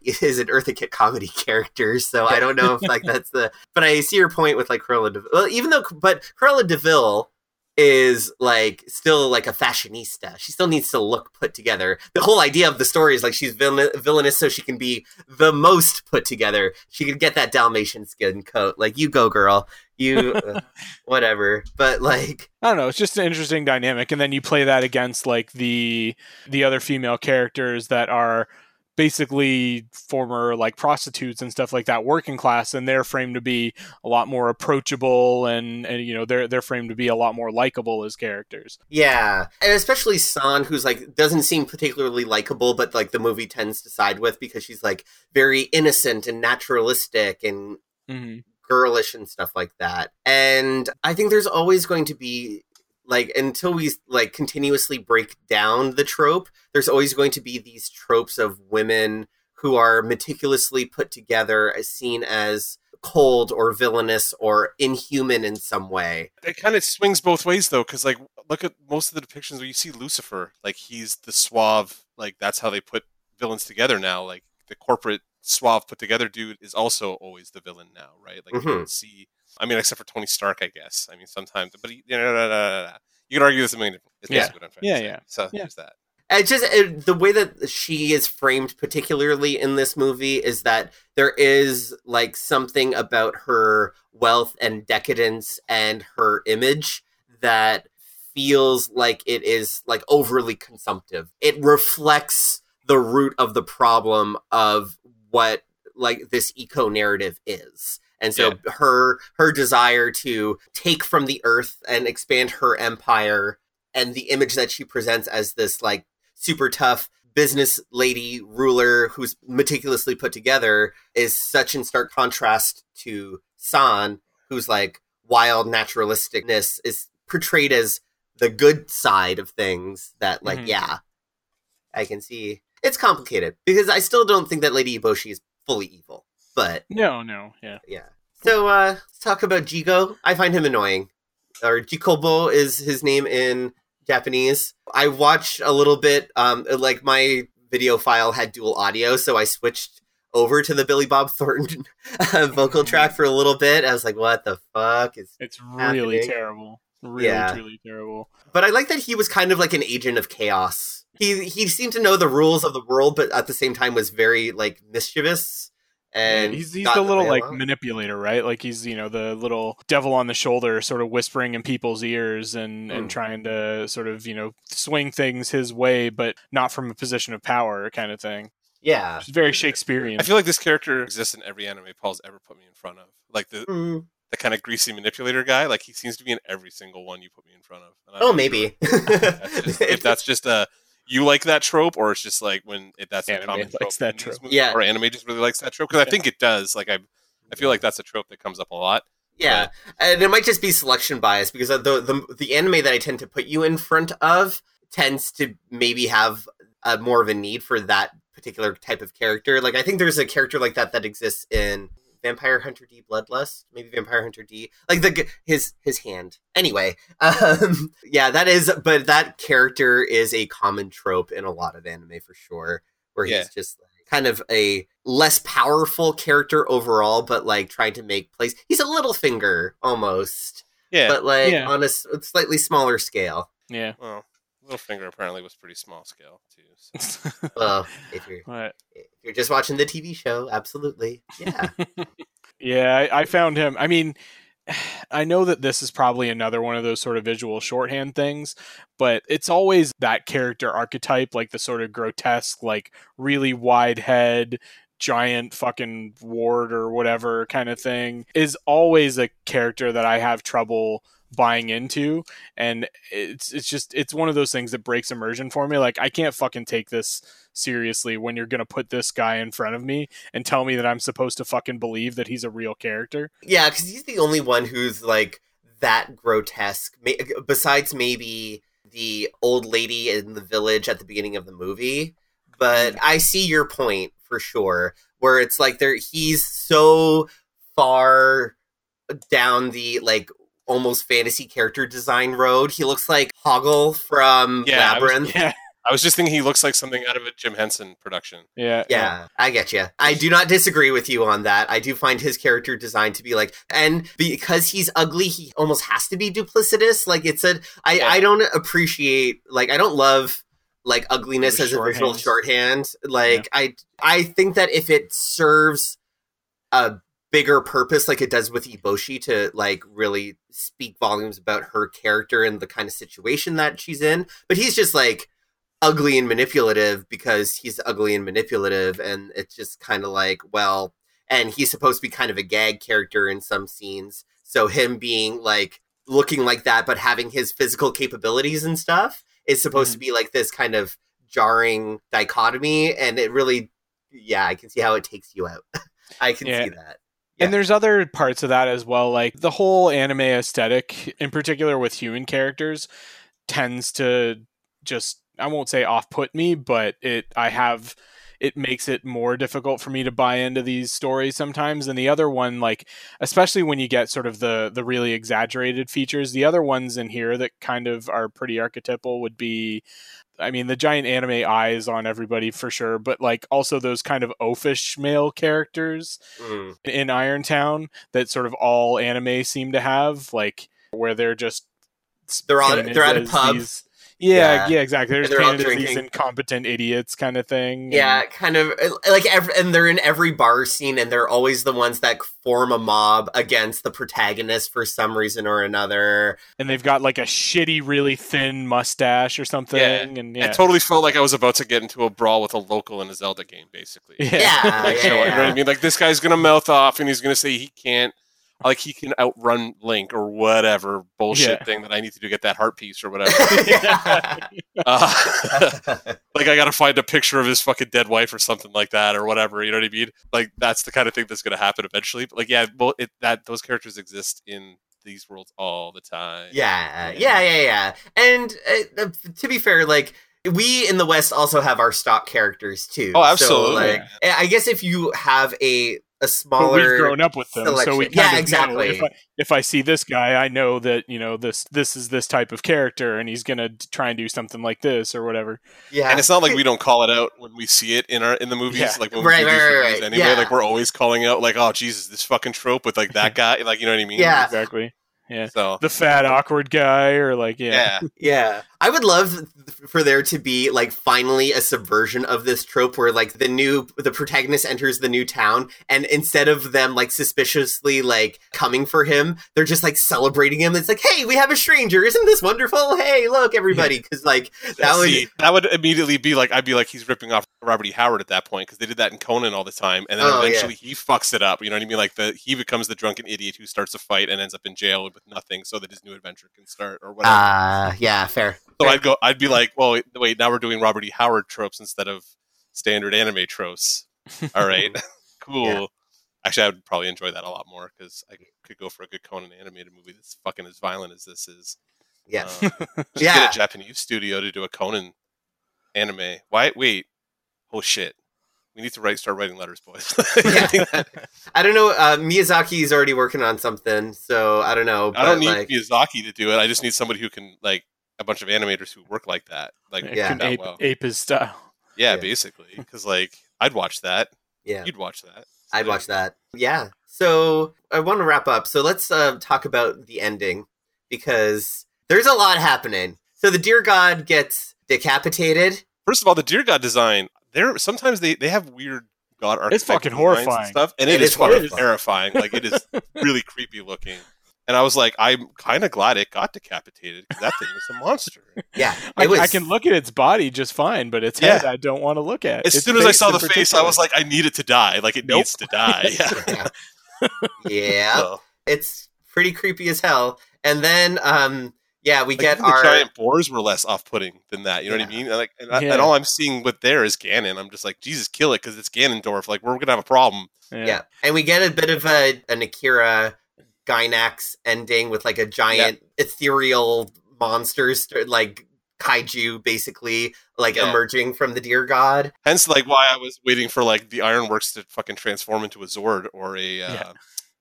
is an Eartha Kitt comedy character so I don't know if like that's the but I see your point with like Cruella de well even though but Cruella de Vil is like still like a fashionista. She still needs to look put together. The whole idea of the story is like she's villain- villainous so she can be the most put together. She can get that Dalmatian skin coat. Like you go girl you uh, whatever but like I don't know. It's just an interesting dynamic, and then you play that against like the the other female characters that are basically former like prostitutes and stuff like that working class and they're framed to be a lot more approachable and and you know they're they're framed to be a lot more likable as characters Yeah, and especially San, who's like doesn't seem particularly likable, but like the movie tends to side with because she's like very innocent and naturalistic and mm-hmm. Girlish and stuff like that. And I think there's always going to be like until we like continuously break down the trope, there's always going to be these tropes of women who are meticulously put together as seen as cold or villainous or inhuman in some way. It kind of swings both ways though, because like look at most of the depictions where you see Lucifer, like he's the suave, like that's how they put villains together now. Like the corporate suave put together dude is also always the villain now, right? Like you Mhm. can see. I mean, except for Tony Stark, I guess. I mean, sometimes, but he, you, know, you can argue this a million different. Is Yeah. what I'm trying Yeah, yeah. So Yeah. there's that. It just it, the way that she is framed, particularly in this movie, is that there is like something about her wealth and decadence and her image that feels like it is like overly consumptive. It reflects the root of the problem of what like this eco narrative is. And so her her desire to take from the earth and expand her empire and the image that she presents as this like super tough business lady ruler who's meticulously put together is such in stark contrast to San, who's like wild naturalisticness is portrayed as the good side of things that like Mhm. yeah i can see it's complicated because i still don't think that lady Eboshi is fully evil but no no yeah. Yeah. So uh let's talk about jigo. I find him annoying. Or jikobo is his name in japanese. I watched a little bit um like my video file had dual audio so i switched over to the billy bob thornton uh, vocal track for a little bit. I was like what the fuck is it's really terrible. Really Yeah. truly terrible. But I like that he was kind of like an agent of chaos. He he seemed to know the rules of the world, but at the same time was very like mischievous. And he's he's the little like a manipulator, right? Like he's you know the little devil on the shoulder, sort of whispering in people's ears and Mm. and trying to sort of you know swing things his way, but not from a position of power, kind of thing. yeah. It's very Shakespearean. I feel like this character exists in every anime Paul's ever put me in front of. Like the Mm. the kind of greasy manipulator guy. Like he seems to be in every single one you put me in front of. Oh, maybe. sure That's just, if that's just a you like that trope, or it's just like when it, that's a Anime common trope. likes that trope. movies, Yeah. or anime just really likes that trope because I think it does. Like I, I feel like that's a trope that comes up a lot. yeah, and it might just be selection bias because uh, the the the anime that I tend to put you in front of tends to maybe have a, more of a need for that particular type of character. Like I think there's a character like that that exists in Vampire Hunter D Bloodlust, maybe Vampire Hunter D, like the his his hand. Anyway, um, yeah, that is, but that character is a common trope in a lot of anime for sure, where Yeah. he's just like, kind of a less powerful character overall, but like trying to make place. He's a Littlefinger almost, Yeah. but like Yeah. on a slightly smaller scale. yeah. well, Littlefinger apparently was pretty small scale too. So. Well, if you're But if you're just watching the TV show, absolutely, yeah. yeah, I, I found him. I mean, I know that this is probably another one of those sort of visual shorthand things, but it's always that character archetype, like the sort of grotesque, like really wide head, giant fucking ward or whatever kind of thing, is always a character that I have trouble buying into and it's it's just it's one of those things that breaks immersion for me like I can't fucking take this seriously when you're going to put this guy in front of me and tell me that I'm supposed to fucking believe that he's a real character. Yeah, because he's the only one who's like that grotesque. Besides maybe the old lady in the village at the beginning of the movie, but I see your point for sure. Where it's like there, he's so far down the like almost fantasy character design road. He looks like Hoggle from Yeah, I was- Labyrinth. Yeah, I was just thinking he looks like something out of a Jim Henson production. yeah, Yeah, I get you. I do not disagree with you on that. I do find his character design to be like, and because he's ugly, he almost has to be duplicitous. Like it's a, I, Yeah. I don't appreciate, like, I don't love like ugliness as a visual shorthands. shorthand. Like I, I think that if it serves a bigger purpose, like it does with Eboshi, to like really speak volumes about her character and the kind of situation that she's in, but he's just like ugly and manipulative because he's ugly and manipulative, and it's just kind of like, well, and he's supposed to be kind of a gag character in some scenes. So him being like looking like that, but having his physical capabilities and stuff is supposed to mm-hmm. be like this kind of jarring dichotomy, and it really, yeah, I can see how it takes you out. I can Yeah. see that. And there's other parts of that as well, like the whole anime aesthetic, in particular with human characters, tends to just I won't say off put me, but it I have it makes it more difficult for me to buy into these stories sometimes. And the other one, like especially when you get sort of the the really exaggerated features, the other ones in here that kind of are pretty archetypal would be I mean, the giant anime eyes on everybody for sure, but like also those kind of oafish male characters Mm. in Irontown that sort of all anime seem to have, like where they're just They're painted they're at a pub. these- yeah, Yeah. yeah, exactly. They're, And just all these drinking. incompetent idiots kind of thing. Yeah, and- kind of uh, like, ev and they're in every bar scene, and they're always the ones that form a mob against the protagonist for some reason or another. and they've got like a shitty, really thin mustache or something. Yeah. And yeah, I totally felt like I was about to get into a brawl with a local in a Zelda game, basically. yeah, Yeah, Like, yeah, so, you know what. I mean? Like this guy's gonna mouth off and he's gonna say he can't, like he can outrun Link or whatever bullshit Yeah. thing that I need to do to get that heart piece or whatever. Uh, like I gotta find a picture of his fucking dead wife or something like that or whatever. You know what I mean? Like that's the kind of thing that's gonna happen eventually. But like, yeah, well, it, that those characters exist in these worlds all the time. Yeah, yeah, yeah, yeah. And uh, uh, to be fair, like we in the West also have our stock characters too. Oh, So, absolutely. like, I guess if you have a a but we've grown up with them, so we selection. kind Yeah, of know exactly. if I, if I see this guy, I know that you know this this is this type of character, and he's gonna try and do something like this or whatever. yeah, And it's not like we don't call it out when we see it in our in the movies, Yeah. like when Right, we do right, these right, right. anyway. Yeah. Like we're always calling out, like, oh Jesus, this fucking trope with like that guy, like you know what I mean? Yeah. Exactly. Yeah. So The fat awkward guy, or like yeah, yeah, Yeah. I would love for there to be like finally a subversion of this trope where like the new the protagonist enters the new town and instead of them like suspiciously like coming for him, they're just like celebrating him. It's like, "Hey, we have a stranger. Isn't this wonderful? Hey, look everybody." Cuz like that would See, that would immediately be like I'd be like he's ripping off Robert E. Howard at that point because they did that in Conan all the time, and then Oh, yeah. eventually he fucks it up. You know what I mean? Like the he becomes the drunken idiot who starts a fight and ends up in jail with nothing, so that his new adventure can start or whatever. uh yeah, fair. So I'd go, I'd be like, well, wait, now we're doing Robert E. Howard tropes instead of standard anime tropes. All right, cool. Yeah. Actually, I would probably enjoy that a lot more because I could go for a good Conan animated movie that's fucking as violent as this is. Yeah. Um, just Yeah. get a Japanese studio to do a Conan anime. Why? Wait. Oh shit. We need to write. Start writing letters, boys. Yeah. I don't know uh Miyazaki's already working on something, so I don't know, I don't need like Miyazaki to do it. I just need somebody who can like a bunch of animators who work like that. Like Yeah. that ape, well. ape his style. Yeah, Yeah. basically. Because like I'd watch that. yeah. You'd watch that. I'd watch that. Yeah. So I want to wrap up. So let's uh, talk about the ending because there's a lot happening. So the deer god gets decapitated. First of all, the deer god design. There sometimes they they have weird god art. It's fucking architectural designs and horrifying. stuff, and It it is is, horrifying. terrifying. Like it is really creepy looking. And I was like, I'm kind of glad it got decapitated because that thing was a monster. Yeah. I, was, I can look at its body just fine, but its Yeah. head I don't want to look at. As Its soon as I saw the face. I was like, I need it to die. Like it Nope. needs to die. Yeah. Yeah. yeah. So, It's pretty creepy as hell. And then, um, yeah, we like, get our. the giant boars were less off-putting than that. You know what I mean? And, like, and, I- and all I'm seeing with there is Ganon. I'm just like, Jesus, kill it because it's Ganondorf. Like we're gonna have a problem. yeah. And we get a bit of a, an Akira Gainax ending with like a giant ethereal monsters, like kaiju, basically, like Yeah. emerging from the deer god. Hence, like why I was waiting for like the Ironworks to fucking transform into a Zord or a uh, Yeah.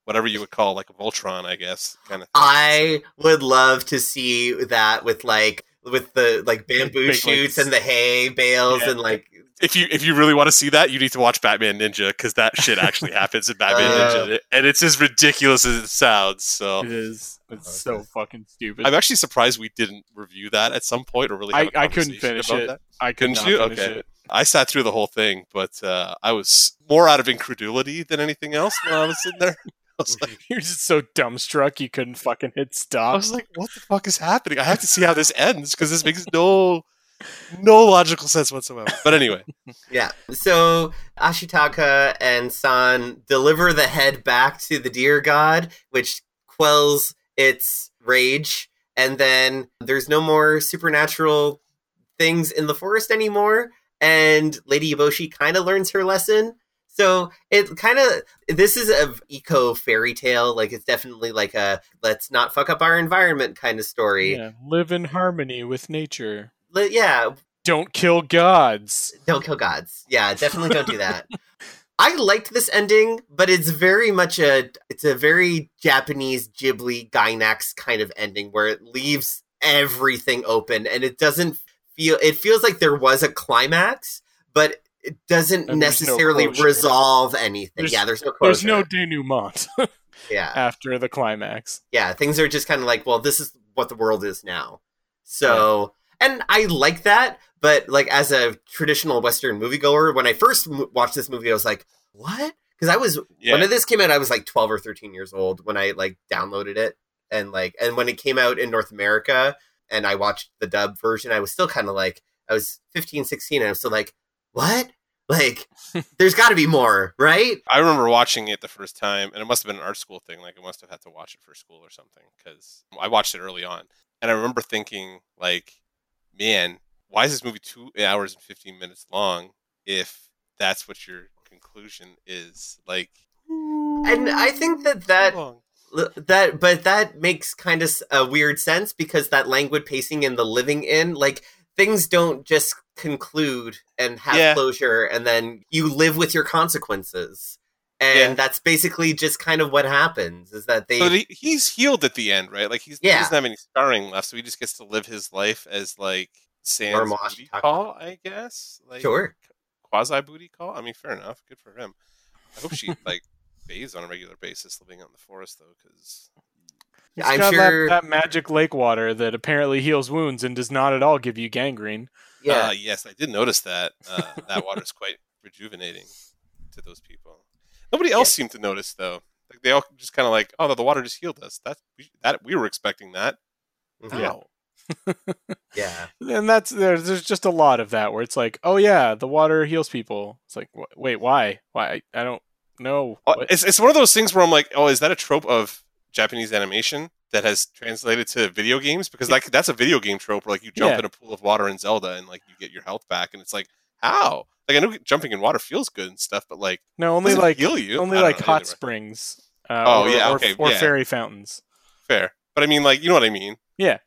whatever you would call like a Voltron, I guess, kind of. I would love to see that with like with the like bamboo Big, shoots and the hay bales Yeah. and like if you if you really want to see that, you need to watch Batman Ninja because that shit actually happens in Batman Uh. Ninja, and it's as ridiculous as it sounds. So It is. It's Okay. so fucking stupid. I'm actually surprised we didn't review that at some point or really. I- Have a I couldn't finish about it. That. I could couldn't not you? Okay. it. I sat through the whole thing, but uh, I was more out of incredulity than anything else when I was sitting there. I was like, You're just so dumbstruck you couldn't fucking hit stop. I was like, what the fuck is happening? I have to see how this ends because this makes no no logical sense whatsoever. But anyway, Yeah. So Ashitaka and San deliver the head back to the deer god, which quells its rage. And then there's no more supernatural things in the forest anymore. And Lady Eboshi kind of learns her lesson. So it kind of this is a eco fairy tale. Like it's definitely like a let's not fuck up our environment kind of story. Yeah, live in harmony with nature. Yeah Don't kill gods. Don't kill gods. Yeah, definitely don't do that. I liked this ending, but it's very much a it's a very Japanese Ghibli Gainax kind of ending where it leaves everything open and it doesn't feel it feels like there was a climax, but it doesn't And there's no necessarily resolve anything. There's- yeah, there's no There's no denouement yeah. after the climax. yeah, things are just kind of like, well, this is what the world is now. So, and I like that, but like as a traditional Western moviegoer, when I first m- watched this movie, I was like, what? Because I was yeah, when this came out, I was like 12 or 13 years old when I like downloaded it, and like, and when it came out in North America, and I watched the dub version, I was still kind of like, I was 15, 16, and I was still like, what? Like, there's got to be more, right? I remember watching it the first time, and it must have been an art school thing. Like I must have had to watch it for school or something because I watched it early on, and I remember thinking, like, man, why is this movie two hours and fifteen minutes long? If that's what your conclusion is, like, And I think that that that but that makes kind of a weird sense because that languid pacing and the living in like things don't just conclude and have Yeah. closure and then you live with your consequences and Yeah. that's basically just kind of what happens is that they So he, he's healed at the end, right? Like he's he doesn't have any scarring left, so he just gets to live his life as like Sans Normal booty Ashitaka. call, I guess. Like sure quasi booty call. I mean, fair enough. Good for him. I hope she like bathes on a regular basis living out in the forest though, because He's I'm got sure- that, that magic lake water that apparently heals wounds and does not at all give you gangrene. yeah uh, yes, I did notice that. Uh, that water is quite rejuvenating to those people. Nobody else seemed to notice though. Like they all just kind of like, oh, the water just healed us. That we, that we were expecting that. Mhm. Yeah. Ow. yeah And that's there's there's just a lot of that where it's like, oh yeah, the water heals people. It's like, wh- wait, why? Why? I don't know. Uh, What? It's it's one of those things where I'm like, oh, is that a trope of Japanese animation that has translated to video games? Because like that's a video game trope where like you jump Yeah. in a pool of water in Zelda and like you get your health back, and it's like how? Like I know jumping in water feels good and stuff, but like No, only like heal you. only like know, hot either springs. Uh, Oh, or, yeah, or, okay, or yeah. fairy fountains. Fair, but I mean like you know what I mean? Yeah.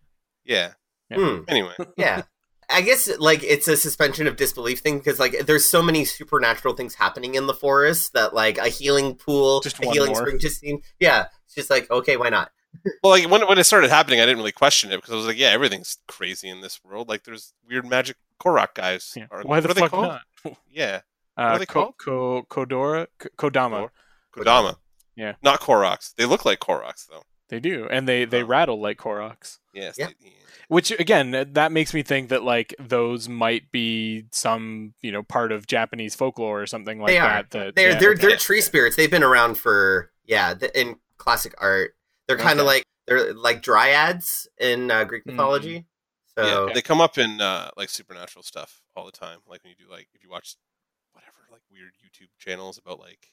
Yeah. Yeah. Hmm. Anyway, yeah i guess like it's a suspension of disbelief thing because like there's so many supernatural things happening in the forest that like a healing pool Just a healing more. spring just seemed yeah it's just like okay why not well, like when when it started happening, I didn't really question it because I was like, yeah, everything's crazy in this world. Like there's weird magic Korok guys. Yeah. Or- Why the are fuck called? not? Yeah, Uh, are they Ko- Ko- Kodora, K- Kodama. Kodama. Yeah. Not Koroks. They look like Koroks though. They do, and they they Oh. rattle like Koroks. Yes. Yeah. they- yeah. Which again, that makes me think that like those might be some you know part of Japanese folklore or something like They are. that. That they're yeah, they're okay. they're tree spirits they've been around for yeah the, in classic art they're kind of Okay. like they're like dryads in uh, greek Mhm. mythology so yeah, they come up in uh, like supernatural stuff all the time. Like when you do like if you watch whatever like weird YouTube channels about like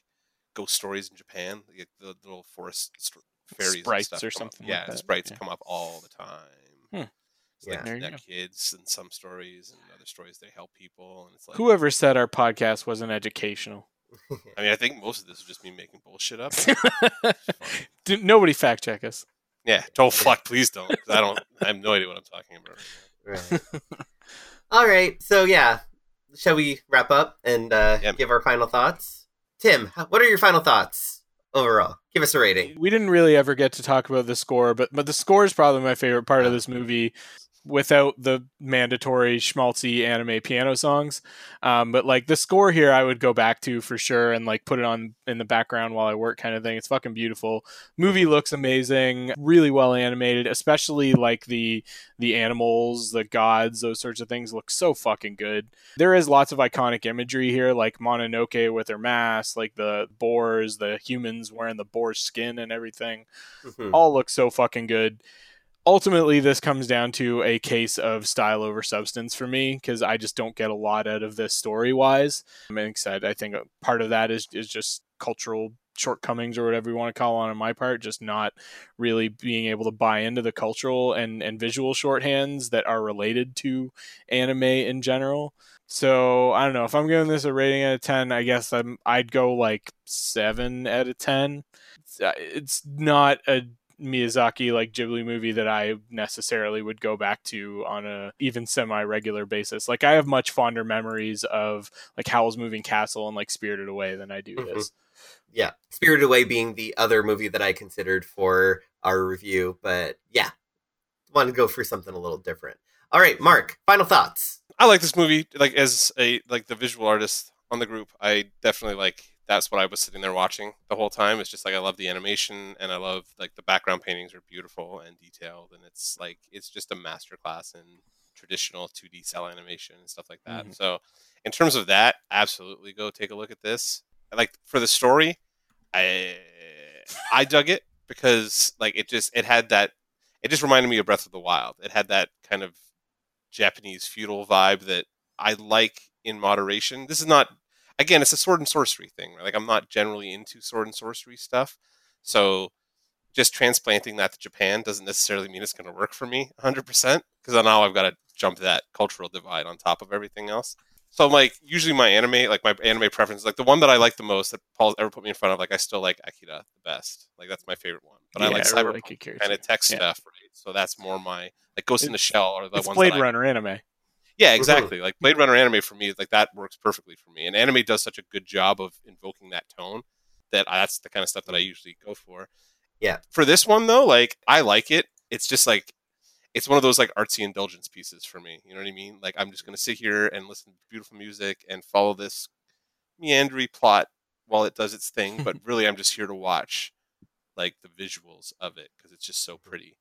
ghost stories in Japan, like, the little forest st- fairies and Sprites stuff or come up. something like Yeah, that. sprites Yeah. come up all the time. Hmm. It's like Yeah. There you kids and some stories and other stories they help people and it's like Whoever said our podcast wasn't educational? I mean I think most of this is just me making bullshit up. Did- Nobody fact check us. Yeah, don't fuck, please don't. I don't. I have no idea what I'm talking about. right. all right so yeah shall we wrap up and uh, Yep. give our final thoughts tim what are your final thoughts overall give us a rating We didn't really ever get to talk about the score, but but the score is probably my favorite part of this movie. Without the mandatory schmaltzy anime piano songs, um, but like the score here, I would go back to for sure and like put it on in the background while I work, kind of thing. It's fucking beautiful. Movie looks amazing, really well animated, especially like the the animals, the gods, those sorts of things look so fucking good. There is lots of iconic imagery here, like Mononoke with her mask, like the boars, the humans wearing the boar skin and everything. Mhm. All look so fucking good. Ultimately this comes down to a case of style over substance for me because I just don't get a lot out of this story wise. I'm. I think part of that is is just cultural shortcomings or whatever you want to call on on my part just not really being able to buy into the cultural and and visual shorthands that are related to anime in general so i don't know if i'm giving this a rating out of 10 i guess i'm i'd go like 7 out of 10 it's, uh, it's not a Miyazaki like Ghibli movie that I necessarily would go back to on a even semi regular basis. Like I have much fonder memories of like Howl's Moving Castle and like Spirited Away than I do Mhm. this. Yeah, Spirited Away being the other movie that I considered for our review, but yeah, want to go for something a little different. All right, Mark, final thoughts. I like this movie. Like as a like the visual artist on the group, I definitely like. That's what I was sitting there watching the whole time. It's just like I love the animation and I love like the background paintings are beautiful and detailed and it's like it's just a masterclass in traditional 2D cel animation and stuff like that. Mhm. So in terms of that, absolutely go take a look at this. Like for the story, I I dug it because like it just it had that it just reminded me of Breath of the Wild. It had that kind of Japanese feudal vibe that I like in moderation. This is not again, it's a sword and sorcery thing. Right? Like I'm not generally into sword and sorcery stuff. So just transplanting that to Japan doesn't necessarily mean it's going to work for me 100% because now I've got to jump that cultural divide on top of everything else. So like usually my anime, like my anime preference, like the one that I like the most that Paul's ever put me in front of, like I still like Akira the best. Like that's my favorite one. But I like I really cyberpunk like kind of tech Yeah. stuff, right? So that's more my like Ghost in the Shell or the It's ones Blade that I- Runner anime. Yeah, exactly. Like Blade Runner anime for me, like that works perfectly for me. And anime does such a good job of invoking that tone that I, that's the kind of stuff that I usually go for. Yeah. For this one though, like I like it. It's just like it's one of those like artsy indulgence pieces for me. You know what I mean? Like I'm just gonna sit here and listen to beautiful music and follow this meandering plot while it does its thing. but really, I'm just here to watch like the visuals of it because it's just so pretty.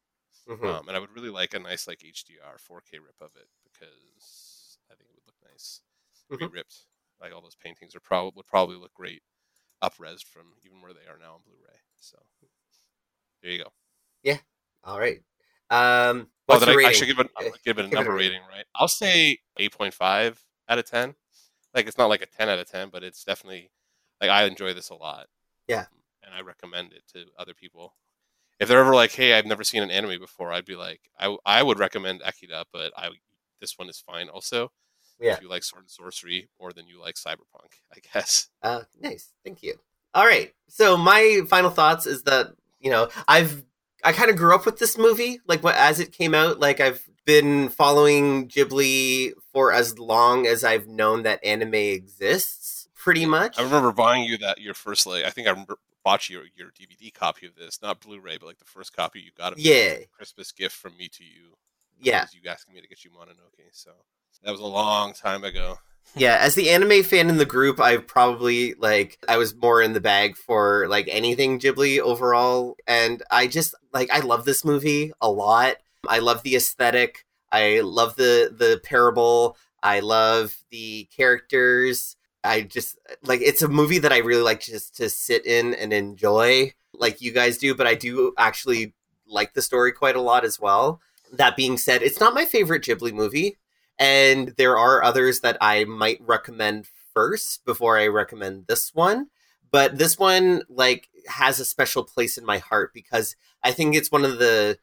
Mhm. Um, and I would really like a nice like HDR 4K rip of it because I think it would look nice Mhm. re-ripped. Like all those paintings are probably would probably look great up-resed from even where they are now on Blu-ray. So there you go. Yeah. All right. Um, Oh, then your I, I should give it Uh, give it a give it a number rating. rating, right? I'll say 8.5 out of 10. Like it's not like a 10 out of 10, but it's definitely like I enjoy this a lot. Yeah. and I recommend it to other people. If they're ever like, "Hey, I've never seen an anime before," I'd be like, "I I would recommend Akira, but I this one is fine also." Yeah. If you like sword and sorcery more than you like cyberpunk, I guess. Uh, nice. Thank you. All right. So my final thoughts is that you know I've I kind of grew up with this movie like what as it came out. Like I've been following Ghibli for as long as I've known that anime exists. Pretty much. I remember buying you that your first like I think I remember bought you your DVD copy of this, not Blu-ray, but like the first copy you got of it. It was Yeah. a Christmas gift from me to you. Yeah. you asking me to get you Mononoke. So that was a long time ago. Yeah, as the anime fan in the group, I probably like I was more in the bag for like anything Ghibli overall and I just like I love this movie a lot. I love the aesthetic. I love the the parable. I love the characters. I just like it's a movie that I really like just to sit in and enjoy like you guys do, but I do actually like the story quite a lot as well. That being said, it's not my favorite Ghibli movie and there are others that I might recommend first before I recommend this one. But this one like has a special place in my heart because I think it's one of the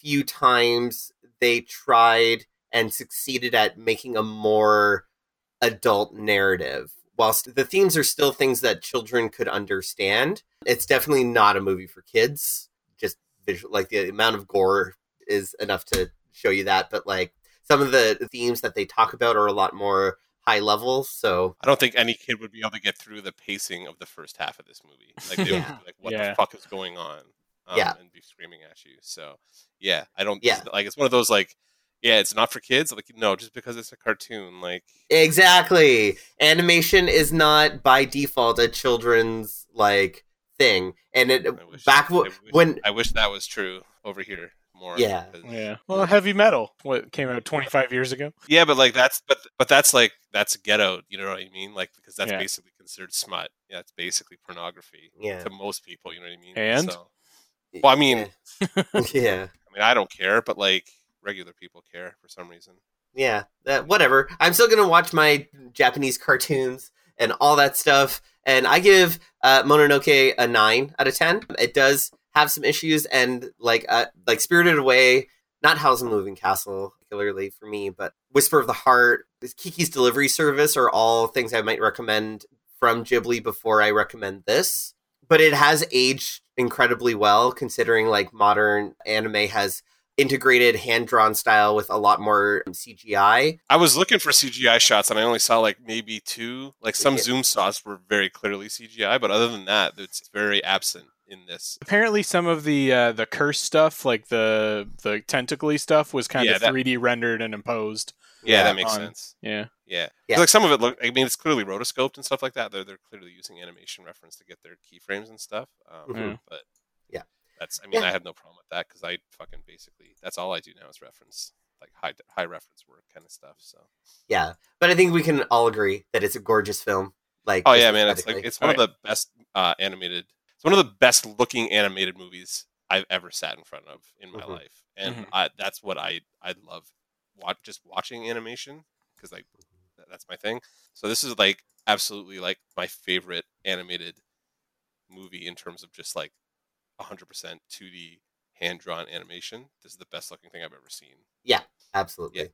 few times they tried and succeeded at making a more adult narrative. Whilst the themes are still things that children could understand, it's definitely not a movie for kids. Just visual, like the amount of gore is enough to show you that. But like some of the themes that they talk about are a lot more high level. So I don't think any kid would be able to get through the pacing of the first half of this movie. Like they Yeah. would be like, "What Yeah. the fuck is going on?" Um, Yeah. and be screaming at you. So yeah, I don't. Yeah. like it's one of those like, yeah, it's not for kids. Like no, just because it's a cartoon, like exactly, animation is not by default a children's like thing. And it I wish, back I w- wish, when I wish that was true over here more. Yeah. 'cause- Yeah. Well, heavy metal. What came out 25 years ago? Yeah, but like that's but but that's like that's ghetto. You know what I mean? Like because that's Yeah. basically considered smut. Yeah, it's basically pornography yeah to most people. You know what I mean? And? so, well, I mean, yeah. yeah. I mean, I don't care, but like regular people care for some reason. Yeah, uh, whatever. I'm still gonna watch my Japanese cartoons and all that stuff. And I give uh, Mononoke a nine out of ten. It does have some issues, and like uh, like Spirited Away, not Howl's the Moving Castle particularly for me, but Whisper of the Heart, Kiki's Delivery Service are all things I might recommend from Ghibli before I recommend this. But it has aged incredibly well, considering like modern anime has integrated hand drawn style with a lot more CGI. I was looking for CGI shots and I only saw like maybe two. Like some Yeah. zoom shots were very clearly CGI, but other than that, it's very absent in this. Apparently, some of the uh, the curse stuff, like the the tentacly stuff, was kind Yeah, of 3D rendered and imposed. Yeah, Yeah, that makes on- sense. Yeah, Yeah. 'Cause, Yeah. Like some of it look I mean it's clearly rotoscoped and stuff like that. They're they're clearly using animation reference to get their keyframes and stuff. Um, Mhm. but Yeah. That's I mean Yeah. I have no problem with that cuz I fucking basically that's all I do now is reference like high high reference work kind of stuff. So Yeah, but I think we can all agree that it's a gorgeous film. Like, Oh yeah, man, it's like it's one of the best uh, animated. It's one of the best looking animated movies I've ever sat in front of in my Mhm. life, and Mhm. I, that's what I I love. Watch just watching animation because like th- that's my thing. So this is like absolutely like my favorite animated movie in terms of just like 100% 2D hand drawn animation. This is the best looking thing I've ever seen. Yeah, absolutely. Yeah.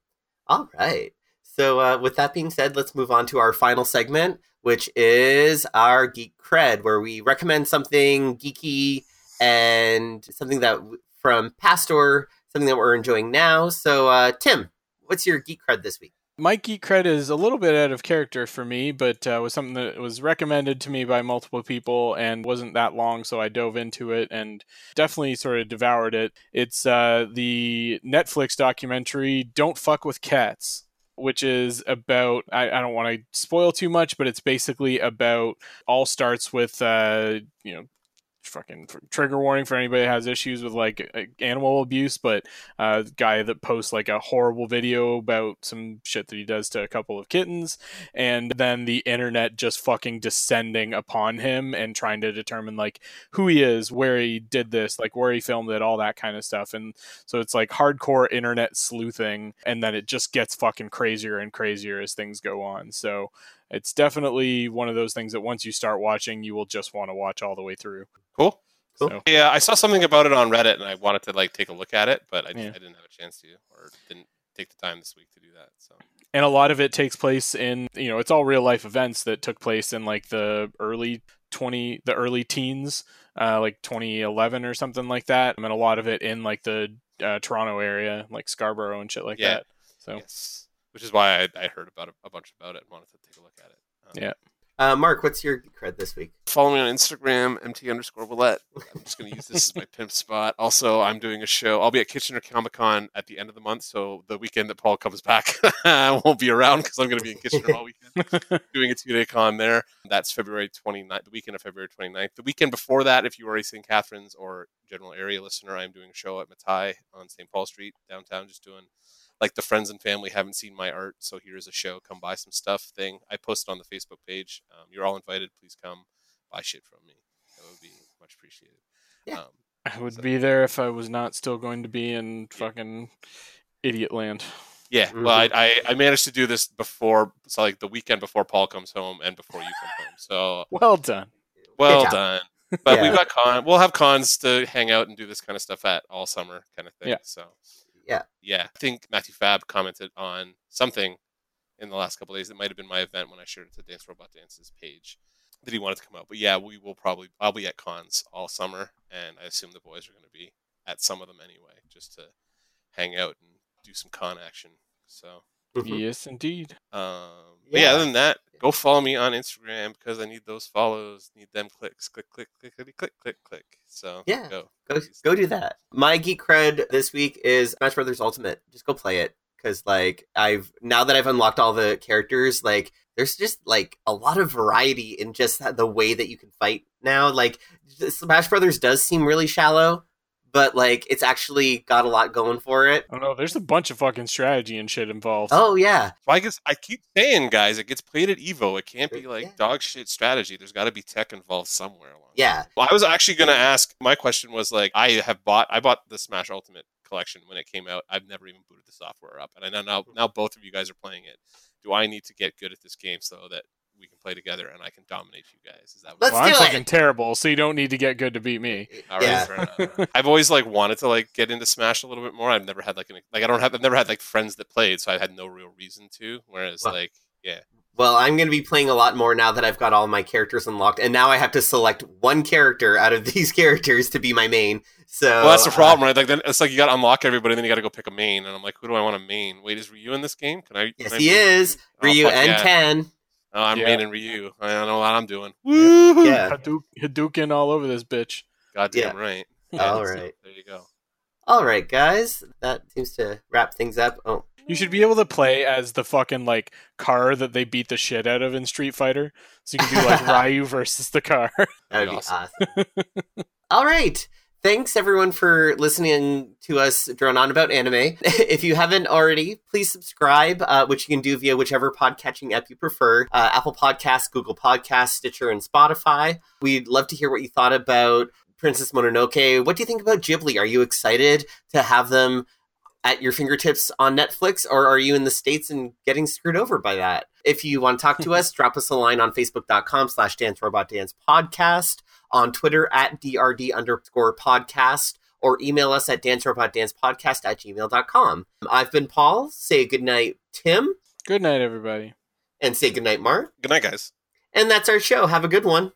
All right. So, uh, with that being said, let's move on to our final segment, which is our geek cred, where we recommend something geeky and something that from past or something that we're enjoying now. So, uh, Tim, what's your geek cred this week? my geek cred is a little bit out of character for me, but uh, was something that was recommended to me by multiple people and wasn't that long, so I dove into it and definitely sort of devoured it. It's uh, the Netflix documentary "Don't Fuck with Cats." Which is about, I, I don't want to spoil too much, but it's basically about all starts with, uh, you know, fucking trigger warning for anybody that has issues with like animal abuse, but uh, guy that posts like a horrible video about some shit that he does to a couple of kittens, and then the internet just fucking descending upon him and trying to determine like who he is, where he did this, like where he filmed it, all that kind of stuff. And so it's like hardcore internet sleuthing, and then it just gets fucking crazier and crazier as things go on. So it's definitely one of those things that once you start watching, you will just want to watch all the way through. Cool. Cool. So Yeah, I saw something about it on Reddit, and I wanted to like take a look at it, but I, Yeah. I didn't have a chance to, or didn't take the time this week to do that. So and a lot of it takes place in you know it's all real life events that took place in like the early 20 the early teens uh, like 2011 or something like that and a lot of it in like the uh, toronto area like scarborough and shit like Yeah. that so yes, which is why I, I heard about it, a bunch about it and wanted to take a look at it. Um, Yeah. Uh, Mark, what's your cred this week? Follow me on Instagram, mt underscore Willette. I'm just going to use this as my pimp spot. Also, I'm doing a show. I'll be at Kitchener Comic Con at the end of the month, so the weekend that Paul comes back, I won't be around because I'm going to be in Kitchener all weekend doing a two day con there. That's February 29th, the weekend of February 29th. The weekend before that, if you are a St. Catharines or general area listener, I'm doing a show at Mahtay on St. Paul Street downtown, just doing like the friends and family haven't seen my art, so here's a show, come buy some stuff thing. I posted on the Facebook page. Um, you're all invited. Please come buy shit from me. That would be much appreciated. Yeah. Um, i would So- be there if i was not still going to be in fucking idiot land yeah, well, I, I I managed to do this before, so like the weekend before Paul comes home and before you come home. So well done well done. But Yeah. we've got con. We'll have cons to hang out and do this kind of stuff at all summer, kind of thing. Yeah. So Yeah. yeah. I think Matthew Fab commented on something in the last couple days. It might have been my event when I shared it to Dance Robot Dance's page that he wanted to come out. But yeah, we will probably. I'll be at cons all summer, and I assume the boys are going to be at some of them anyway, just to hang out and do some con action. So. Mhm. yes indeed Um, yeah. Yeah. Other than that, go follow me on Instagram because I need those follows. Need them clicks. Click, click, click, click, click, click, click. So Yeah. go. Go, go do that. My geek cred this week is Smash Brothers Ultimate. Just go play it because, like, I've now that I've unlocked all the characters, like, there's just like a lot of variety in just the way that you can fight now. Like, Smash Brothers does seem really shallow, but like, it's actually got a lot going for it. i don't know there's a bunch of fucking strategy and shit involved Oh yeah, Well, I guess I keep saying, guys, it gets played at Evo. It can't be like Yeah. dog shit strategy. There's got to be tech involved somewhere along. yeah. Well, I was actually going to ask. My question was like, I have bought. I bought the Smash Ultimate collection when it came out. I've never even booted the software up, and I know now hmm. now both of you guys are playing it. Do I need to get good at this game so that we can play together and I can dominate you guys? Is that what Let's well, I'm do fucking it. terrible, so you don't need to get good to beat me. All right, Yeah. fair enough. I've always like wanted to like get into Smash a little bit more. I've never had like an like I don't have I've never had like friends that played, so I had no real reason to. Whereas Well- like yeah, Well, I'm going to be playing a lot more now that I've got all my characters unlocked, and now I have to select one character out of these characters to be my main. So well that's the uh, problem, right? Like then it's like you got to unlock everybody, and then you got to go pick a main, and I'm like, who do I want to main? Wait, is Ryu in this game? Can I? yes, can I he is Oh, Ryu fuck and yeah. Ken. Oh, I'm Yeah. maining Ryu. I don't know what I'm doing. Woo! Yeah. Hadou- Hadouken all over this bitch. Goddamn right. All so right. there you go. All right, guys, that seems to wrap things up. Oh, You should be able to play as the fucking like car that they beat the shit out of in Street Fighter. So you can do like Ryu versus the car. that would Be be awesome. awesome. All right. Thanks everyone for listening to us drone on about anime. if you haven't already, please subscribe, uh, which you can do via whichever podcatching app you prefer uh, Apple Podcasts, Google Podcasts, Stitcher, and Spotify. We'd love to hear what you thought about Princess Mononoke. What do you think about Ghibli? Are you excited to have them at your fingertips on Netflix, or are you in the States and getting screwed over by that? If you want to talk to us, drop us a line on Facebook.com slash Dance Robot Dance Podcast, on Twitter at DRD underscore podcast, or email us at dancerobotdancepodcast at gmail.com. I've been Paul. Say goodnight, Tim, Good night, everybody. and say goodnight, Mark. Good night, guys. And that's our show. Have a good one.